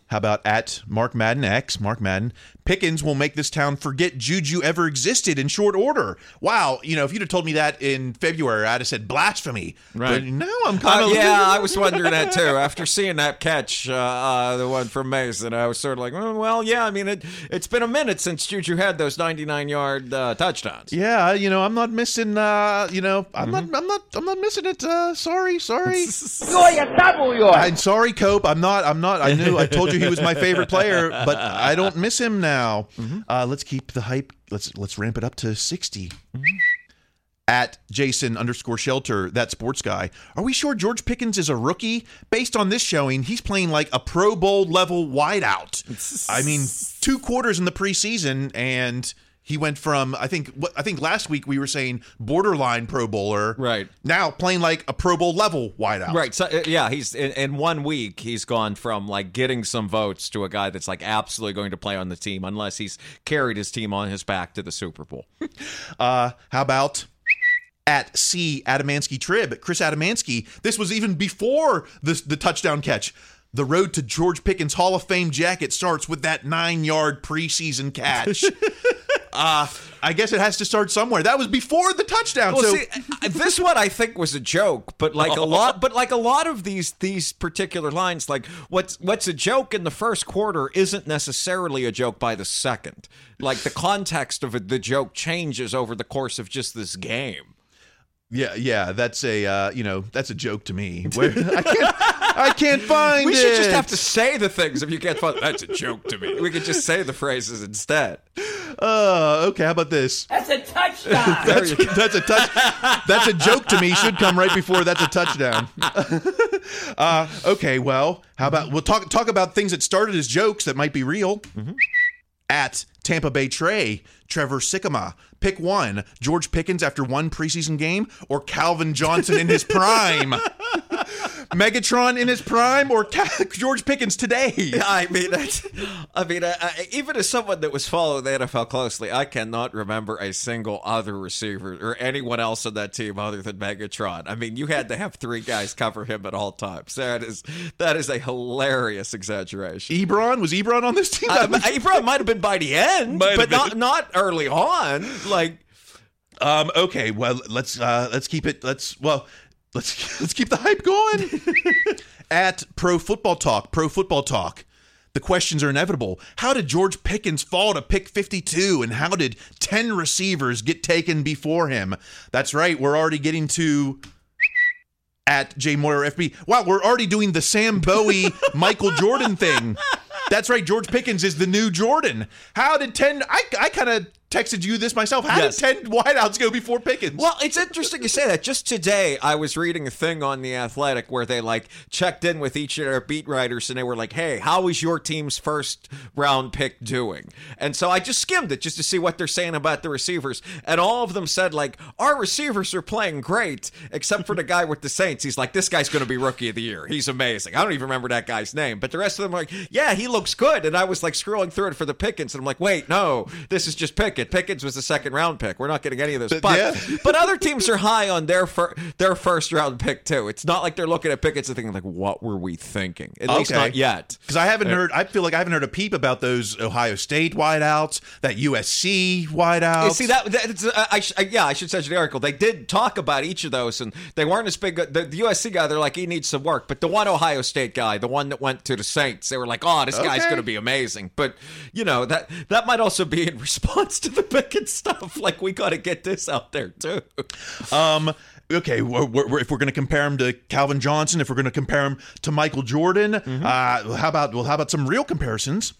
How about at Mark Madden X? Mark Madden Pickens will make this town forget Juju ever existed in short order. Wow, you know, if you'd have told me that in February, I'd have said blasphemy. Right. But now I'm kind Uh, of yeah, I was wondering that too. After seeing that catch, uh, uh, the one from Mason, I was sort of like, oh, well, yeah. I mean, it it's been a minute since Juju had those 99 yard uh, touchdowns. Yeah, you know, I'm not missing. Uh, you know, I'm Mm-hmm. not. I'm not. I'm not missing it. Uh, sorry, sorry. (laughs) I'm sorry, Cope. I'm not. I'm not. I knew. I told (laughs) you he was my favorite (laughs) player, but I don't miss him now. Mm-hmm. Uh, let's keep the hype. Let's let's ramp it up to 60. At Jason underscore shelter, that sports guy. Are we sure George Pickens is a rookie? Based on this showing, he's playing like a Pro Bowl level wideout. I mean, two quarters in the preseason, and he went from I think what I think last week we were saying borderline Pro Bowler, Right. Now playing like a Pro Bowl level wideout, Right. So uh, yeah, he's in, in one week he's gone from like getting some votes to a guy that's like absolutely going to play on the team unless he's carried his team on his back to the Super Bowl. (laughs) Uh, how about at C Adamansky Trib, Chris Adamansky? This was even before the the touchdown catch. The road to George Pickens Hall of Fame jacket starts with that nine yard preseason catch. (laughs) uh, I guess it has to start somewhere. That was before the touchdown. Well, so see, this one I think was a joke, but like a (laughs) lot, but like a lot of these these particular lines, like what's what's a joke in the first quarter isn't necessarily a joke by the second. Like the context of it, the joke changes over the course of just this game. Yeah, yeah, that's a uh, you know that's a joke to me. Where I can't I can't find We it. should just have to say the things if you can't find. That's a joke to me. We could just say the phrases instead. Uh, okay, how about this? That's a touchdown. (laughs) That's, that's a touch. That's a joke to me. Should come right before that's a touchdown. (laughs) uh, okay, well, how about we'll talk talk about things that started as jokes that might be real. At Tampa Bay Trey, Trevor Sikkema. Pick one: George Pickens after one preseason game, or Calvin Johnson in his prime. (laughs) Megatron in his prime, or George Pickens today. (laughs) I mean, I mean, I, I, even as someone that was following the NFL closely, I cannot remember a single other receiver or anyone else on that team other than Megatron. I mean, you had to have three guys cover him at all times. That is that is a hilarious exaggeration. Ebron was Ebron on this team. Uh, Ebron might have been by the end, Might but not not early on. Like, Um. Okay. Well, let's uh let's keep it. Let's well let's (laughs) let's keep the hype going. (laughs) At Pro Football Talk, Pro Football Talk. The questions are inevitable. How did George Pickens fall to pick 52 and how did 10 receivers get taken before him? That's right. We're already getting to at J Moyer FB. Wow, we're already doing the Sam Bowie (laughs) Michael Jordan thing. That's right. George Pickens is the new Jordan. How did 10 I I kind of texted you this myself. How Yes. did 10 wideouts go before Pickens? Well, it's interesting you say that. Just today, I was reading a thing on The Athletic where they like checked in with each of their beat writers and they were like, hey, how is your team's first round pick doing? And so I just skimmed it just to see what they're saying about the receivers. And all of them said, like, our receivers are playing great, except for the guy with the Saints. He's like, this guy's going to be rookie of the year. He's amazing. I don't even remember that guy's name. But the rest of them are like, yeah, he looks good. And I was like scrolling through it for the Pickens. And I'm like, wait, no, this is just Pickett. Pickens was the second round pick. We're not getting any of this. But, yeah. (laughs) but other teams are high on their fir- their first round pick too. It's not like they're looking at Pickens and thinking like, "What were we thinking?" At least not yet. Because I haven't Uh, heard, I feel like I haven't heard a peep about those Ohio State wideouts, that USC wideouts. You see that? Uh, I, sh- I, yeah, I should send you the article. They did talk about each of those, and they weren't as big. The, the USC guy, they're like, he needs some work. But the one Ohio State guy, the one that went to the Saints, they were like, oh, this guy's going to be amazing. But you know that that might also be in (laughs) response to the Pickens stuff. (laughs) Like we got to get this out there too. Um. Okay, we're, we're, if we're going to compare him to Calvin Johnson, if we're going to compare him to Michael Jordan, Mm-hmm. uh, how about well, how about some real comparisons?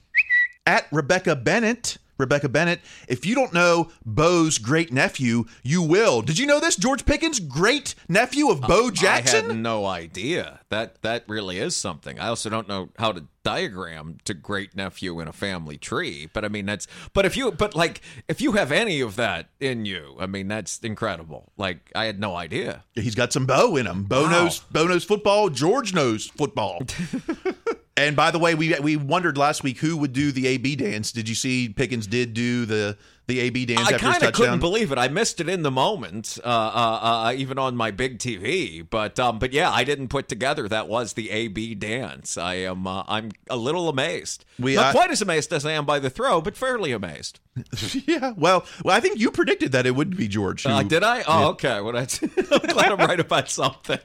At Rebecca Bennett, Rebecca Bennett. If you don't know Bo's great nephew, you will. Did you know this? George Pickens, great nephew of Bo Jackson. I had no idea. That that really is something. I also don't know how to diagram to great nephew in a family tree, but I mean that's but if you but like if you have any of that in you, I mean that's incredible. Like I had no idea. He's got some Bo in him. Bo Wow. knows Bo knows football. George knows football. (laughs) And by the way, we we wondered last week who would do the AB dance. Did you see Pickens did do the the AB dance I kind of couldn't believe it. I missed it in the moment, uh, uh, uh, even on my big TV. But um, but yeah, I didn't put together that was the AB dance. I am uh, I'm a little amazed. We, Not uh, quite as amazed as I am by the throw, but fairly amazed. (laughs) yeah. Well, well, I think you predicted that it would be George. who- Uh, did I? Oh, Yeah. okay. Well, that's, (laughs) I'm glad I'm right about something.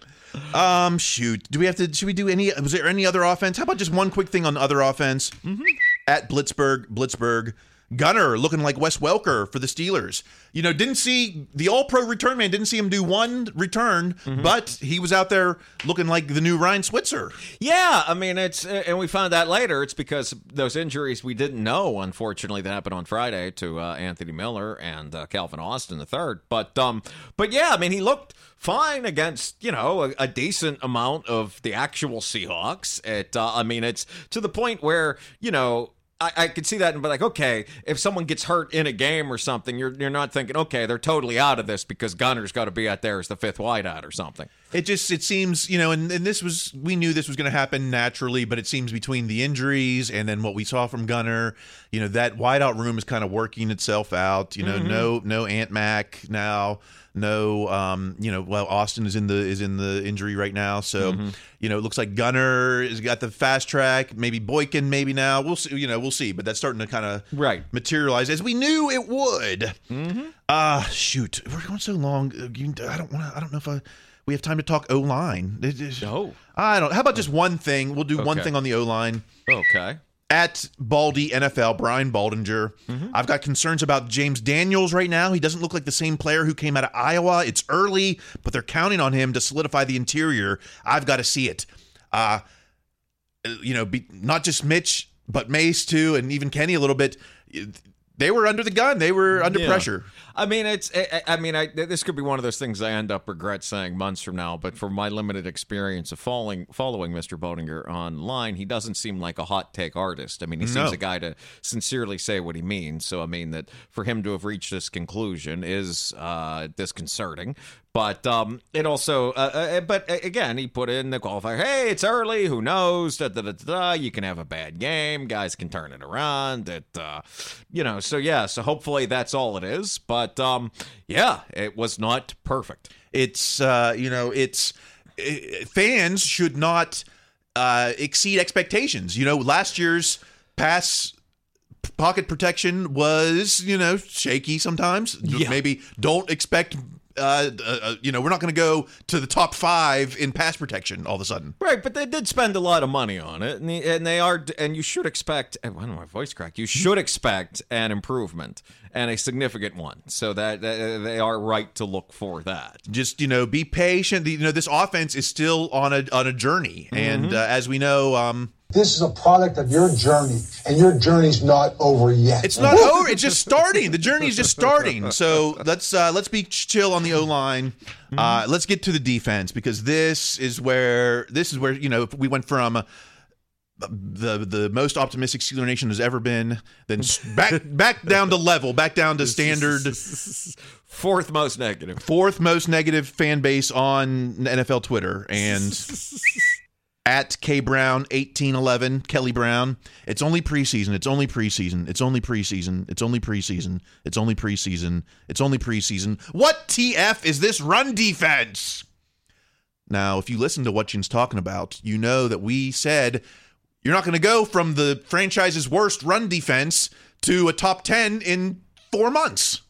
Um, shoot. Do we have to? Should we do any? Was there any other offense? How about just one quick thing on other offense? Mm-hmm. At Blitzburgh, Blitzburgh, Gunner looking like Wes Welker for the Steelers. You know, didn't see the All-Pro return man. Didn't see him do one return, Mm-hmm. but he was out there looking like the new Ryan Switzer. Yeah, I mean it's uh, and we found that later it's because those injuries we didn't know unfortunately that happened on Friday to uh, Anthony Miller and uh, Calvin Austin the third. But um but yeah, I mean he looked fine against, you know, a, a decent amount of the actual Seahawks. It uh, I mean it's to the point where, you know, I, I could see that and be like, okay, if someone gets hurt in a game or something, you're you're not thinking, okay, they're totally out of this because Gunner's got to be out there as the fifth wideout or something. It just it seems you know, and, and this was we knew this was going to happen naturally, but it seems between the injuries and then what we saw from Gunner, you know, that wideout room is kind of working itself out. You know, Mhm. no no Ant Mac now, no um, you know, well Austin is in the is in the injury right now, so Mhm. you know it looks like Gunner has got the fast track, maybe Boykin, maybe now we'll see. You know, we'll see, but that's starting to kind of right materialize as we knew it would. Mm-hmm. Ah, shoot, we're going so long. Uh, I don't want to. I don't know if I, we have time to talk O line. No, I don't. How about just one thing? We'll do one thing on the O line. Okay. At Baldy NFL, Brian Baldinger. Mm-hmm. I've got concerns about James Daniels right now. He doesn't look like the same player who came out of Iowa. It's early, but they're counting on him to solidify the interior. I've got to see it. Uh, you know, be, not just Mitch, but Mace too, and even Kenny a little bit. They were under the gun. They were under Yeah. pressure. I mean, it's. I, I mean, I, this could be one of those things I end up regret saying months from now. But from my limited experience of following following Mr. Baldinger online, he doesn't seem like a hot take artist. I mean, he No. seems a guy to sincerely say what he means. So, I mean, that for him to have reached this conclusion is uh, disconcerting. But um, it also, uh, uh, but uh, again, he put in the qualifier. Hey, it's early. Who knows? Da, da, da, da. You can have a bad game. Guys can turn it around. That uh, you know. So yeah. So hopefully that's all it is. But um, yeah, it was not perfect. It's uh, you know, it's eh, fans should not uh, exceed expectations. You know, last year's pass pocket protection was you know shaky sometimes. Yeah. Maybe don't expect. Uh, uh, uh, you know, we're not going to go to the top five in pass protection all of a sudden. Right, but they did spend a lot of money on it, and, the, and they are, and you should expect. I don't know my voice crack. You should expect an improvement and a significant one, so that, that they are right to look for that. Just you know, be patient. You know, this offense is still on a on a journey, and Mm-hmm. uh, as we know, um, This is a product of your journey, and your journey's not over yet. It's not over. It's just starting. The journey's just starting. So let's uh, let's be chill on the O line. Uh, let's get to the defense because this is where this is where you know we went from the the most optimistic Steeler Nation has ever been, then (laughs) back back down to level, back down to standard. (laughs) Fourth most negative. Fourth most negative fan base on NFL Twitter and (laughs) at K Brown eighteen eleven Kelly Brown. It's only preseason. It's only preseason. It's only preseason. It's only preseason. It's only preseason. It's only preseason. What TF is this run defense? Now, if you listen to what Jin's talking about, you know that we said you're not going to go from the franchise's worst run defense to a top 10 in four months.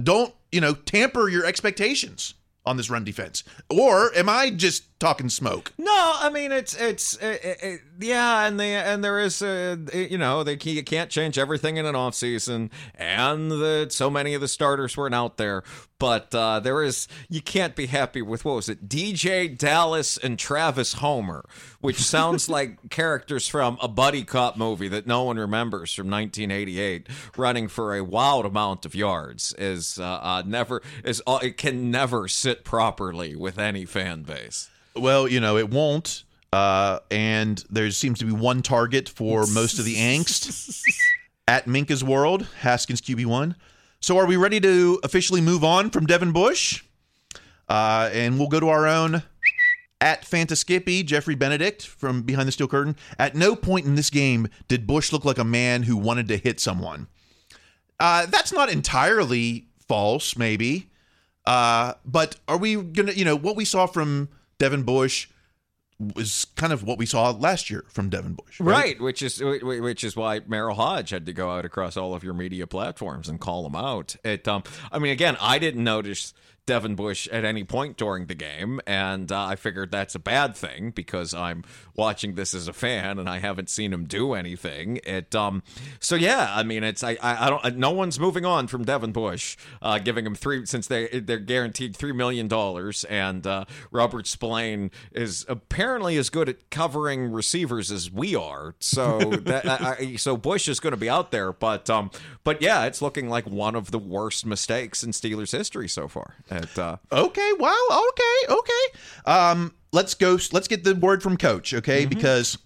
Don't, you know, tamper your expectations on this run defense. Or am I just talking smoke? No, I mean it's it's uh, uh, uh, yeah, and they and there is uh, you know they you can't change everything in an off season, and the so many of the starters weren't out there, but uh, there is you can't be happy with what was it DJ Dallas and Travis Homer, which (laughs) sounds like characters from a buddy cop movie that no one remembers from 1988, running for a wild amount of yards is uh, uh, never is uh, it can never sit properly with any fan base. Well, you know, it won't. Uh, and there seems to be one target for most of the angst (laughs) at Minka's World, Haskins QB1. So are we ready to officially move on from Devin Bush? Uh, and we'll go to our own At Fantaskippy, Jeffrey Benedict from Behind the Steel Curtain. At no point in this game did Bush look like a man who wanted to hit someone. Uh, that's not entirely false, maybe. Uh, but are we gonna, you know, what we saw from Devin Bush was kind of what we saw last year from Devin Bush, Right, which is wh- wh- which is why Merril Hoge had to go out across all of your media platforms and call him out. It, um, I mean, again, I didn't notice Devin Bush at any point during the game, and uh, I figured that's a bad thing because I'm watching this as a fan and I haven't seen him do anything. It, um, so yeah, I mean, it's I, I, I don't, no one's moving on from Devin Bush, uh, giving him three since they they're guaranteed three million dollars, and uh, Robert Spillane is apparently as good at covering receivers as we are. So (laughs) that I, so Bush is going to be out there, but um, but yeah, it's looking like one of the worst mistakes in Steelers history so far. At, uh, Okay, wow, okay, okay. Um, let's go. Let's get the word from Coach, okay? Because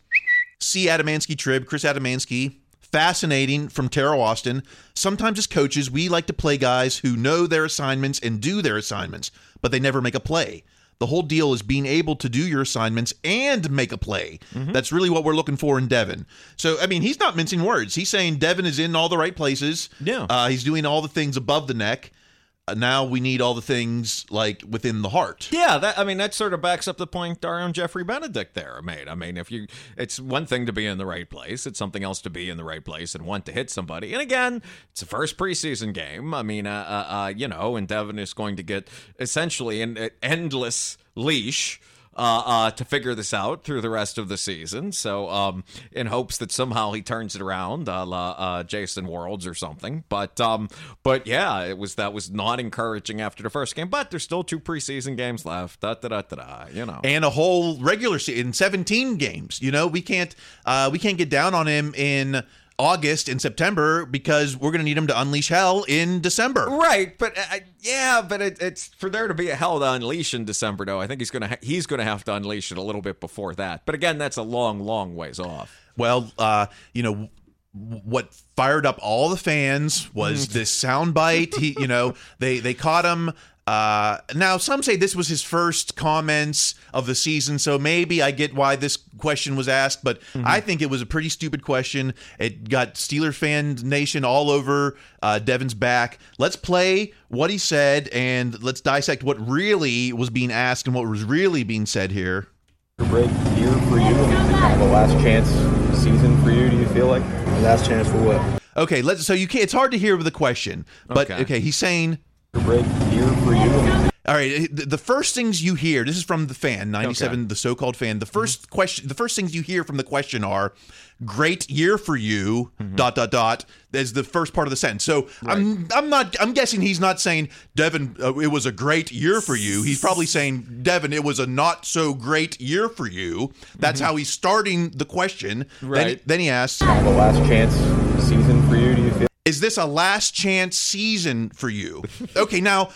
see Adamansky Trib, Chris Adamansky, fascinating from Teryl Austin. Sometimes as coaches, we like to play guys who know their assignments and do their assignments, but they never make a play. The whole deal is being able to do your assignments and make a play. That's really what we're looking for in Devin. So, I mean, he's not mincing words. He's saying Devin is in all the right places. Yeah. Uh, he's doing all the things above the neck. Now we need all the things like within the heart. Yeah, that I mean that sort of backs up the point own Jeffrey Benedict there made. I mean, if you it's one thing to be in the right place, it's something else to be in the right place and want to hit somebody. And again, it's the first preseason game. I mean, uh, uh, uh you know, and Devin is going to get essentially an endless leash. Uh, uh, to figure this out through the rest of the season. So, um, in hopes that somehow he turns it around, a la uh, Jason Worilds or something. But, um, but yeah, it was that was not encouraging after the first game. But there's still two preseason games left. Da da da da. da you know. and a whole regular season, 17 games. You know, we can't uh, we can't get down on him in August and September because we're going to need him to unleash hell in December. Right, but uh, yeah, but it, it's for there to be a hell to unleash in December, though. I think he's gonna ha- he's gonna have to unleash it a little bit before that. But again, that's a long, long ways off. Well, uh, you know what fired up all the fans was this soundbite. He, you know, they they caught him. Uh, now some say this was his first comments of the season, so maybe I get why this question was asked. But I think it was a pretty stupid question. It got Steeler fan nation all over uh, Devin's back. Let's play what he said and let's dissect what really was being asked and what was really being said here. break year for you and kind of a last chance season for you do you feel like last chance for what Okay, let's. So you can't. It's hard to hear the question, but okay, Okay. he's saying break year for you All right. Eh, the, the first things you hear. This is from the fan, ninety-seven, the so-called fan. The 1st mm-hmm. question. The first things you hear from the question are, "Great year for you." Mm-hmm. Dot dot dot. As the first part of the sentence. So I'm I'm not. I'm guessing he's not saying Devin. Uh, it was a great year for you. He's probably saying Devin. It was a not so great year for you. That's mm-hmm. how he's starting the question. Then, Right. then he asks, kind of a last chance season for you do you feel is this a last chance season for you? (laughs) okay, now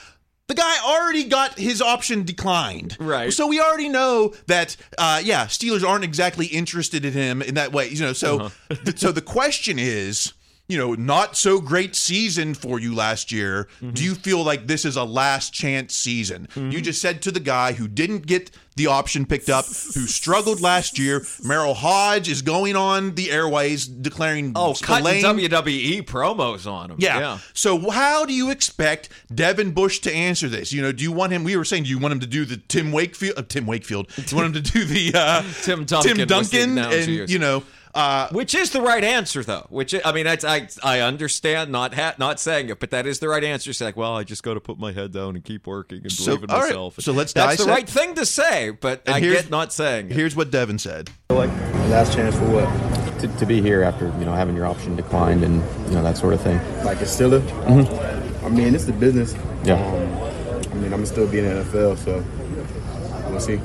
the guy already got his option declined. Right. So we already know that uh yeah, Steelers aren't exactly interested in him in that way. You know, so th- so the question is, you know, not so great season for you last year. Do you feel like this is a last chance season? You just said to the guy who didn't get the option picked up, who struggled last year, Merril Hoge is going on the airways declaring Oh, cutting Spillane- WWE promos on him. yeah. So how do you expect Devin Bush to answer this? You know, do you want him? We were saying, do you want him to do the Tim Wakefield? Uh, Tim Wakefield. Do you want him to do the uh, (laughs) Tim Duncan Tim Duncan, and you know, uh, which is the right answer though. Which I mean, I I, I understand not ha- not saying it, but that is the right answer. It's like, well, I just got to put my head down and keep working and So, believe in all right. myself. So let's That's the right thing to say, but And I get not saying. it. Here's what Devin said. like last chance for what to, to be here after you know having your option declined and you know that sort of thing like a Steeler. Mhm. I mean, it's the business. Yeah. Um, I mean, I'm still being in the NFL, so we'll see.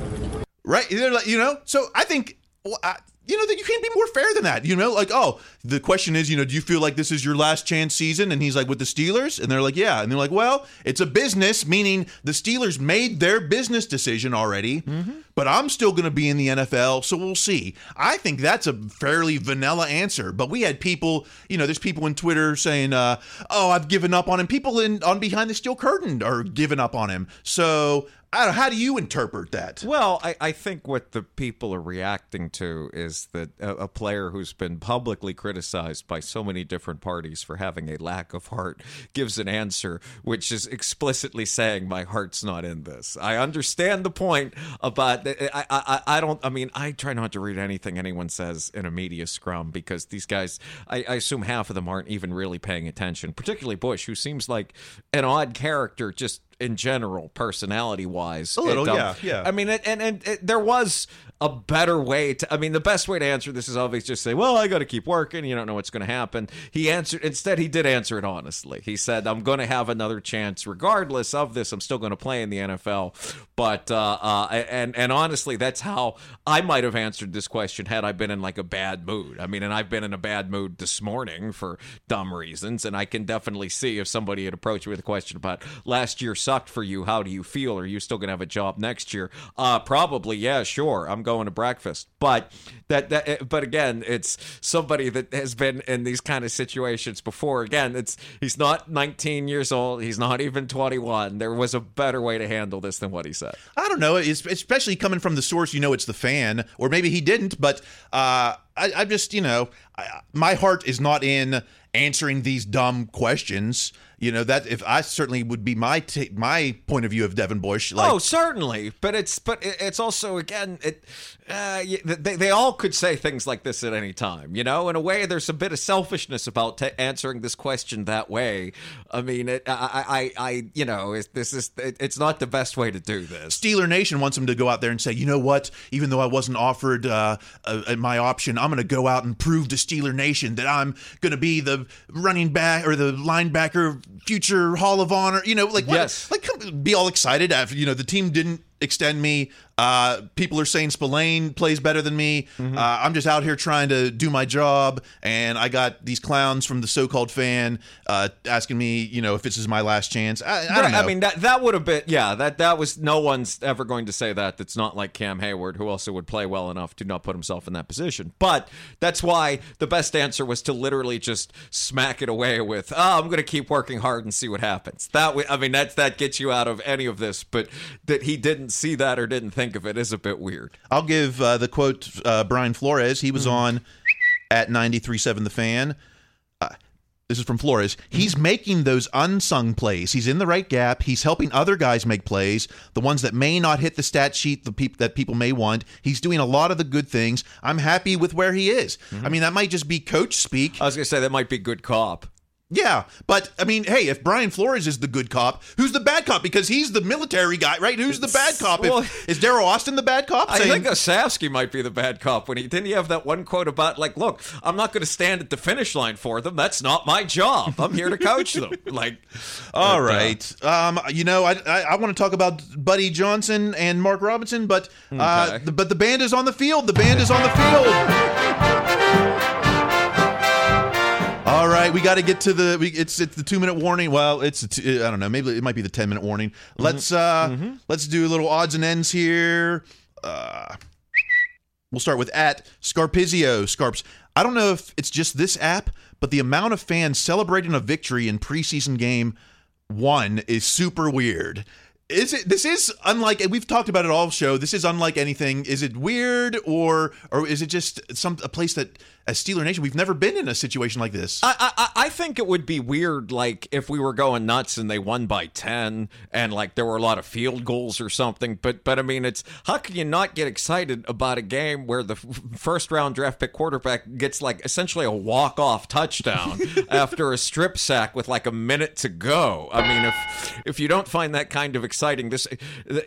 Right. They're like, You know, so I think well, I, you know that you can't be more fair than that. You know, like oh, the question is, you know, do you feel like this is your last chance season? And he's like, with the Steelers, and they're like, yeah, and they're like, well, it's a business, meaning the Steelers made their business decision already, mm-hmm. But I'm still going to be in the NFL, so we'll see. I think that's a fairly vanilla answer, but we had people, you know, there's people in Twitter saying, uh, oh, I've given up on him. People in on behind the steel curtain are giving up on him. So. How do you interpret that? Well, I, I think what the people are reacting to is that a, a player who's been publicly criticized by so many different parties for having a lack of heart gives an answer which is explicitly saying, My heart's not in this. I understand the point about, I, I, I don't, I mean, I try not to read anything anyone says in a media scrum because these guys, I, I assume half of them aren't even really paying attention, particularly Bush, who seems like an odd character just in general, personality wise. A little, yeah, yeah. I mean, and and it, there was a better way to. I mean, the best way to answer this is always just say, "Well, I got to keep working. You don't know what's going to happen." He answered instead. He did answer it honestly. He said, "I'm going to have another chance, regardless of this. I'm still going to play in the NFL." But uh, uh, and and honestly, that's how I might have answered this question had I been in like a bad mood. I mean, and I've been in a bad mood this morning for dumb reasons, and I can definitely see if somebody had approached me with a question about last year sucked for you. How do you feel? Are you still going to have a job next year? Uh, probably, yeah, sure. I'm going to breakfast. But that, that, but again, it's somebody that has been in these kind of situations before. Again, it's he's not 19 years old. He's not even 21. There was a better way to handle this than what he said. I don't know, especially coming from the source. You know, it's the fan, or maybe he didn't. But uh, I, I just, you know, I, my heart is not in answering these dumb questions. You know that if I certainly would be my t- my point of view of Devin Bush. Like, oh, certainly, but it's but it's also again it uh, they they all could say things like this at any time. You know, in a way, there's a bit of selfishness about t- answering this question that way. I mean, it, I, I I you know it's, this is it, it's not the best way to do this. Steeler Nation wants him to go out there and say, you know what? Even though I wasn't offered uh, uh, my option, I'm going to go out and prove to Steeler Nation that I'm going to be the running back or the linebacker, future Hall of Honor. You know, like what- Yes. like be all excited after you know the team didn't extend me. Uh, people are saying Spillane plays better than me. Mm-hmm. Uh, I'm just out here trying to do my job, and I got these clowns from the so-called fan uh, asking me, you know, if this is my last chance. I, I Right, know. I mean that that would have been yeah that that was no one's ever going to say that. That's not like Cam Heyward, who also would play well enough to not put himself in that position. But that's why the best answer was to literally just smack it away with, "Oh, I'm going to keep working hard and see what happens." That way, I mean that's that gets you out of any of this. But that he didn't see that or didn't think of it is a bit weird. I'll give uh, the quote uh, Brian Flores. He was on at 93.7 The Fan. Uh, this is from Flores. He's making those unsung plays. He's in the right gap. He's helping other guys make plays, the ones that may not hit the stat sheet, the peop- that people may want. He's doing a lot of the good things. I'm happy with where he is. I mean, that might just be coach speak. I was going to say that might be good cop. Yeah, but I mean, hey, if Brian Flores is the good cop, who's the bad cop? Because he's the military guy, right? Who's the bad cop? If- Well- is Teryl Austin the bad cop? I saying- think Olsavsky might be the bad cop when he didn't he have that one quote about like, look, I'm not going to stand at the finish line for them. That's not my job. I'm here to coach them. (laughs) Like, All but, uh. Um, you know, I I, I want to talk about Buddy Johnson and Mark Robinson, but uh, Okay. the, but the band is on the field. The band is on the field. All right, we got to get to the. We, it's it's the two minute warning. Well, it's a two, I don't know. Maybe it might be the ten minute warning. Let's uh let's do a little odds and ends here. Uh, We'll start with at Scarpizio Scarps. I don't know if it's just this app, but the amount of fans celebrating a victory in preseason game one is super weird. Is it? This is unlike. We've talked about it all show. This is unlike anything. Is it weird or or is it just some a place that as Steeler Nation we've never been in a situation like this? I, I I think it would be weird, like if we were going nuts and they won by ten, and like there were a lot of field goals or something. But but I mean, it's how can you not get excited about a game where the f- (laughs) first round draft pick quarterback gets like essentially a walk off touchdown (laughs) after a strip sack with like a minute to go? I mean, if if you don't find that kind of exciting, this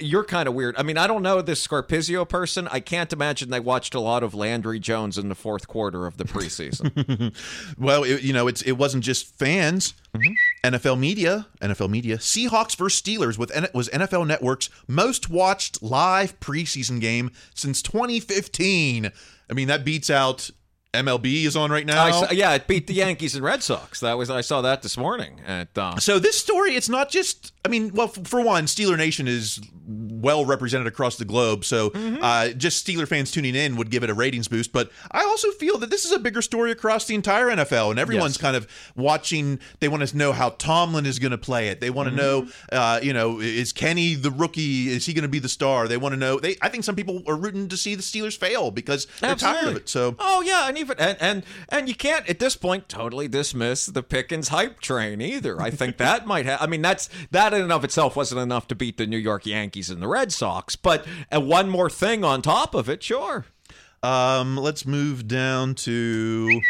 you're kind of weird. I mean, I don't know this Scarpizio person. I can't imagine they watched a lot of Landry Jones in the fourth quarter of the preseason. (laughs) well, it, you know, it's it wasn't just fans. Mm-hmm. NFL media, NFL media, Seahawks versus Steelers with was NFL Network's most watched live preseason game since 2015. I mean, that beats out MLB is on right now. I saw- yeah, it beat the Yankees and Red Sox. That was I saw that this morning. At, uh, So this story, it's not just. I mean, well, f- for one, Steeler Nation is well represented across the globe, so Mm-hmm. uh, just Steeler fans tuning in would give it a ratings boost. But I also feel that this is a bigger story across the entire NFL, and everyone's Yes. kind of watching. They want to know how Tomlin is going to play it. They want to Mm-hmm. know, uh, you know, is Kenny the rookie? Is he going to be the star? They want to know. They, I think some people are rooting to see the Steelers fail because they're tired of it. So Oh yeah, and even and, and and you can't at this point totally dismiss the Pickens hype train either. I think (laughs) that might have. I mean, that's that in and of itself wasn't enough to beat the New York Yankees and the Red Sox, but uh, one more thing on top of it, sure. Um, let's move down to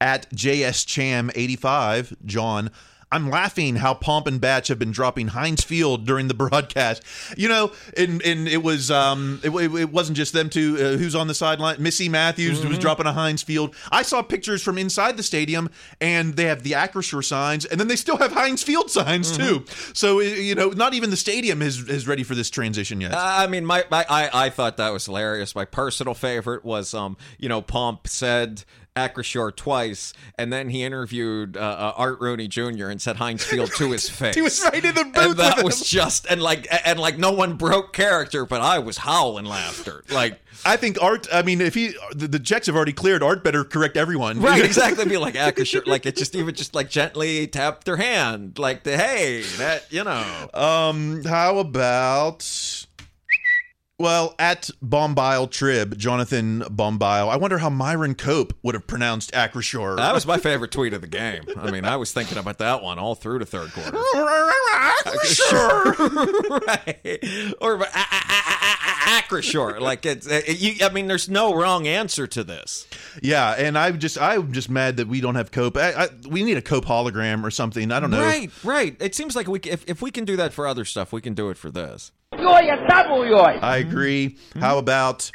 at JSCham85, John. I'm laughing how Pomp and Batch have been dropping Heinz Field during the broadcast. You know, and and it was um it, it- wasn't just them two. Uh, who's on the sideline? Missi Matthews was dropping a Heinz Field. I saw pictures from inside the stadium, and they have the Acrisure signs, and then they still have Heinz Field signs too. So you know, not even the stadium is is ready for this transition yet. I mean, my, my I, I thought that was hilarious. My personal favorite was, um, you know, Pomp said Acrisure twice, and then he interviewed uh, uh, Art Rooney Jr. and said Heinz Field to his (laughs) face. he was right in the booth. and that was just and like and like no one broke character, but I was howling laughter. Like I think Art. I mean, if he the, the checks have already cleared, Art better correct everyone. right, (laughs) exactly. Be like Acrisure, like it just even just like gently tapped their hand, like the hey that you know. Um, how about well at Bombulie Trib, Jonathan Bombulie. I wonder how Myron Cope would have pronounced Acrisure. That was my favorite tweet of the game. I mean, I was thinking about that one all through the third quarter. (laughs) (laughs) right. Or ah, ah, ah, Acrisure. Like it's, uh, it, you, I mean, there's no wrong answer to this. yeah, and I'm just I'm just mad that we don't have Cope. I, I, we need a Cope hologram or something. I don't know. Right, right. It seems like we, if if we can do that for other stuff, we can do it for this. I agree. Hmm? How about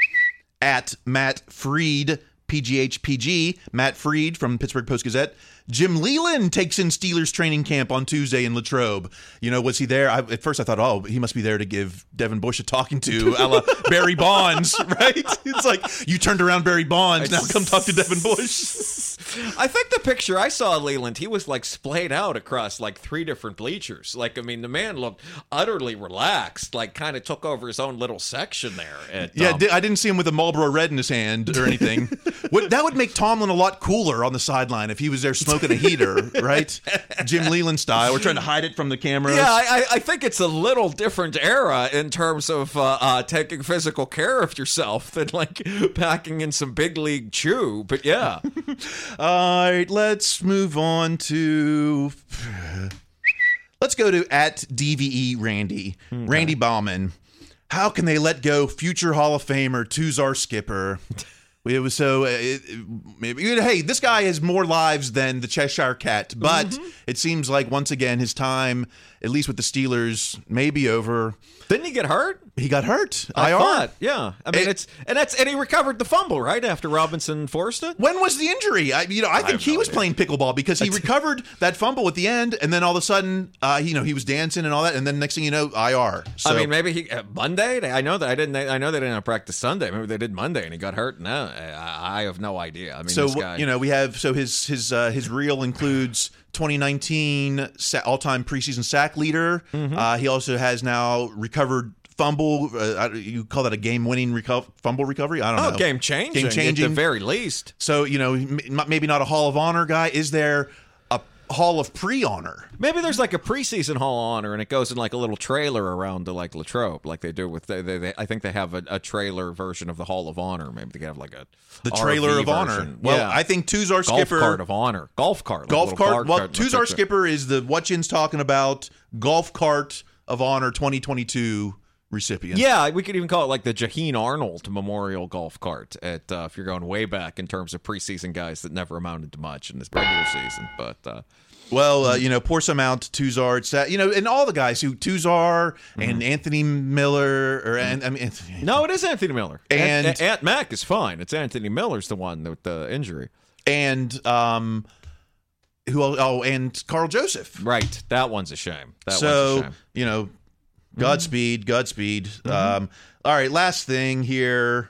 at Matt Freed, PGHPG, Matt Freed from Pittsburgh Post Gazette. Jim Leyland takes in Steelers training camp on Tuesday in Latrobe. You know, was he there? I, at first, I thought, oh, he must be there to give Devin Bush a talking to, (laughs) a la Barry Bonds, (laughs) right? It's like you turned around Barry Bonds. Now come talk to Devin Bush. (laughs) I think the picture I saw of Leyland, he was like splayed out across like three different bleachers. Like, I mean, the man looked utterly relaxed, like kind of took over his own little section there. At, Yeah, um, I didn't see him with a Marlboro Red in his hand or anything. That would make Tomlin a lot cooler on the sideline if he was there smoking a heater, right? Jim Leyland style. We're trying to hide it from the cameras. Yeah, I, I- I think it's a little different era in terms of uh, uh, taking physical care of yourself than like packing in some big league chew. But yeah, (laughs) All right, let's move on to. Let's go to at DVE Randy. Randy Bauman. How can they let go future Hall of Famer Tuzar Skipper? It was so. uh, It, it- maybe hey, this guy has more lives than the Cheshire Cat, but Mm-hmm. it seems like once again his time, at least with the Steelers, maybe over. didn't he get hurt? He got hurt. I IR. thought, yeah. I mean, It- it's and that's and he recovered the fumble right after Robinson forced it. When was the injury? I, you know, I think have he no was idea. playing pickleball because he recovered that fumble at the end, and then all of a sudden, uh, you know, he was dancing and all that, and then next thing you know, IR. So, I mean, maybe he uh, Monday. I know that I didn't. I know they didn't have practice Sunday. Maybe they did Monday, and he got hurt. No, I, I have no idea. I mean, so this guy. you know, we have so his his uh, his reel includes 2019 all-time preseason sack leader. Mm-hmm. Uh, he also has now recovered fumble. Uh, you call that a game-winning reco- fumble recovery? I don't oh, know. game changing. Game changing, at the very least. So you know, m- maybe not a Hall of Honor guy. Is there Hall of Pre-Honor? Maybe there's like a preseason Hall of Honor, and it goes in like a little trailer around to like Latrobe, like they do with. They, they, they, I think they have a, a trailer version of the Hall of Honor. Maybe they have like a The trailer RV of honor. Well, Yeah. I think Tuzar golf Skipper cart of honor, golf cart, like golf cart. Well, cart, Tuzar Skipper is the what Jin's talking about. Golf cart of honor 2022 recipient. Yeah, we could even call it like the Jaheen Arnold Memorial Golf Cart. At uh, if you're going way back in terms of preseason guys that never amounted to much in this regular season, but uh, Well, uh, you know, pour some out to Tuzar. You know, and all the guys who Tuzar Mm-hmm. and Anthony Miller or and I mean, Anthony, (laughs) no, it is Anthony Miller. And- Aunt, Aunt Mac is fine. It's Anthony Miller's the one with the injury. and um, who? Oh, and Karl Joseph. Right. That one's a shame. That so one's a shame. you know, Godspeed, Godspeed. Um, all right, last thing here.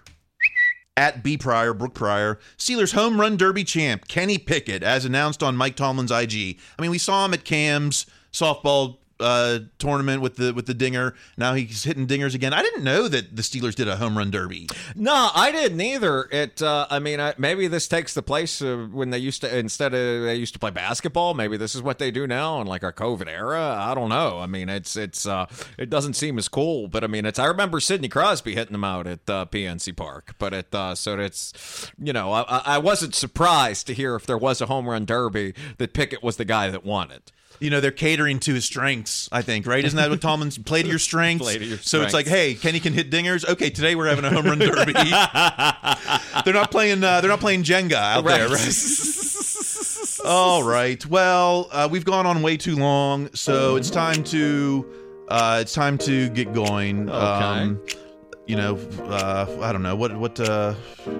At B Pryor, Brooke Pryor, Steelers home run derby champ Kenny Pickett, as announced on Mike Tomlin's IG. I mean, we saw him at Cam's softball uh, tournament with the with the dinger. Now he's hitting dingers again. I didn't know that the Steelers did a home run derby. No, I didn't either. It. Uh, I mean, I, maybe this takes the place of when they used to instead of they used to play basketball. Maybe this is what they do now in like our COVID era. I don't know. I mean, it's it's uh, it doesn't seem as cool, but I mean, it's. I remember Sidney Crosby hitting them out at uh, PNC Park, but it. Uh, so it's you know, I, I I wasn't surprised to hear if there was a home run derby that Pickett was the guy that won it. You know, they're catering to his strengths, I think, right? Isn't that what Tomlin's (laughs) play to your strengths? Play to your So it's like, hey, Kenny can hit dingers. Okay, today we're having a home run derby. (laughs) they're not playing. Uh, they're not playing Jenga out there, Right. right? (laughs) All right. Well, uh, we've gone on way too long, so it's time to uh, it's time to get going. Um, you know, uh, I don't know what what. Uh,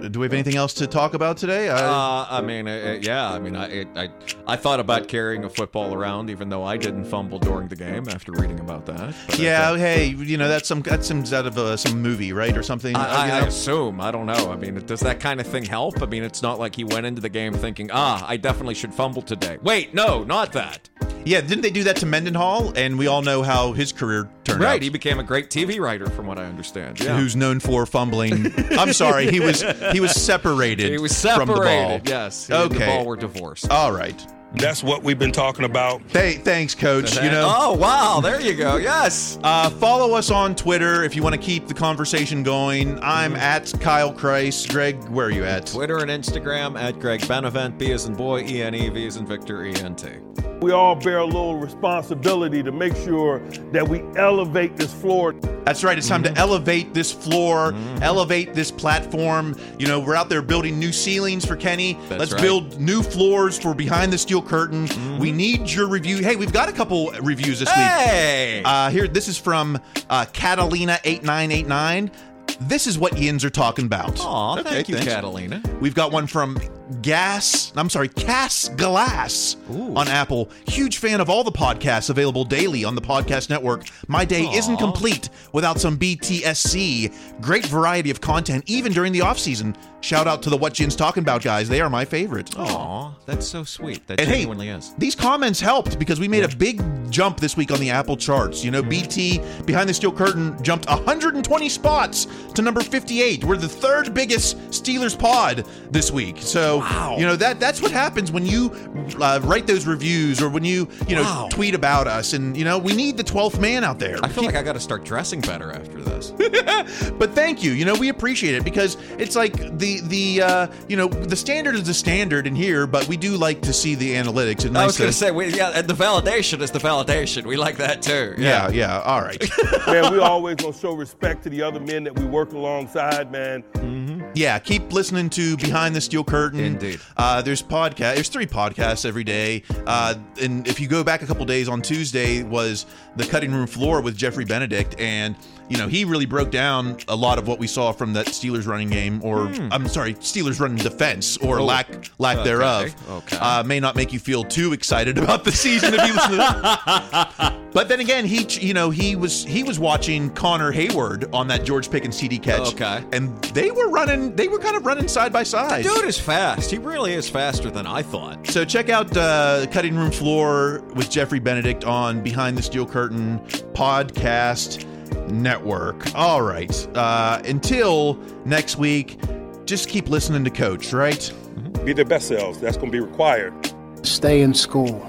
do we have anything else to talk about today? I, Uh, I mean, uh, uh, yeah. I mean, I, it, I I thought about carrying a football around, even though I didn't fumble during the game after reading about that. But yeah. thought- Hey, you know that's some that's some out of uh, some movie, right, or something. I, Uh, you I assume. I don't know. I mean, does that kind of thing help? I mean, it's not like he went into the game thinking, ah, I definitely should fumble today. Wait, no, not that. Yeah, didn't they do that to Mendenhall? And we all know how his career turned right, out. he became a great TV writer, from what I understand. Yeah. Who's known for fumbling? I'm sorry, he was he was separated. He was from the ball. separated, yes. He and the ball were divorced. All right. That's what we've been talking about. Hey, thanks, Coach. You know. oh wow, there you go. Yes. Uh, follow us on Twitter if you want to keep the conversation going. I'm at Kyle Christ. Greg, where are you at? Twitter and Instagram at Greg Benevent, B as in boy, E N E, V as in Victor, E N T. We all bear a little responsibility to make sure that we elevate this floor. That's right. It's time to elevate this floor, elevate this platform. You know, we're out there building new ceilings for Kenny. That's Let's right. build new floors for Behind the Steel Curtain. We need your review. Hey, we've got a couple reviews this Hey! week. Uh, here, this is from uh, Catalina8989. This is what yins are talking about. Aw, thank you, thanks. Catalina. We've got one from Gas, I'm sorry, Cass Glass on Apple. Huge fan of all the podcasts available daily on the podcast network. My day isn't complete without some BTSC. Great variety of content, even during the off season. Shout out to the What Jin's Talking About guys. They are my favorite. Aw, that's so sweet. That And hey, is. these comments helped because we made a big jump this week on the Apple charts. You know, BT Behind the Steel Curtain jumped 120 spots to number 58. We're the third biggest Steelers pod this week. So, you know, that that's what happens when you uh, write those reviews or when you, you know, Wow. tweet about us. And, you know, we need the 12th man out there. I feel like I got to start dressing better after this. (laughs) but thank you. You know, we appreciate it because it's like the the uh, you know the standard is the standard in here, but we do like to see the analytics. It's I nice was going to to say, we, yeah, and the validation is the validation. We like that too. yeah, yeah. All right. (laughs) (laughs) Man, we always gonna show respect to the other men that we work alongside, man. Yeah, keep listening to Behind the Steel Curtain. Indeed. Uh, there's podcast. There's three podcasts every day. Uh, and if you go back a couple days on Tuesday was the cutting room floor with Jeffrey Benedict, and you know he really broke down a lot of what we saw from that Steelers running game, or I'm sorry, Steelers running defense, or Oh, lack lack okay, thereof. okay. Uh, may not make you feel too excited about the season if you listen to that. (laughs) But then again, he you know he was he was watching Connor Heyward on that George Pickens CD catch, Okay. and they were running they were kind of running side by side. Dude is fast. He really is faster than I thought. So check out uh, Cutting Room Floor with Jeffrey Benedict on Behind the Steel Curtain podcast network. All right. Uh, until next week, just keep listening to Coach. Right? Be their best selves. That's gonna be required. Stay in school.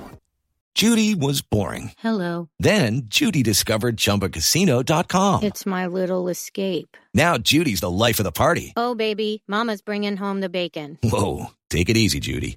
Judy was boring. Hello. Then Judy discovered ChumbaCasino.com. It's my little escape. Now Judy's the life of the party. Oh, baby, Mama's bringing home the bacon. Whoa, take it easy, Judy.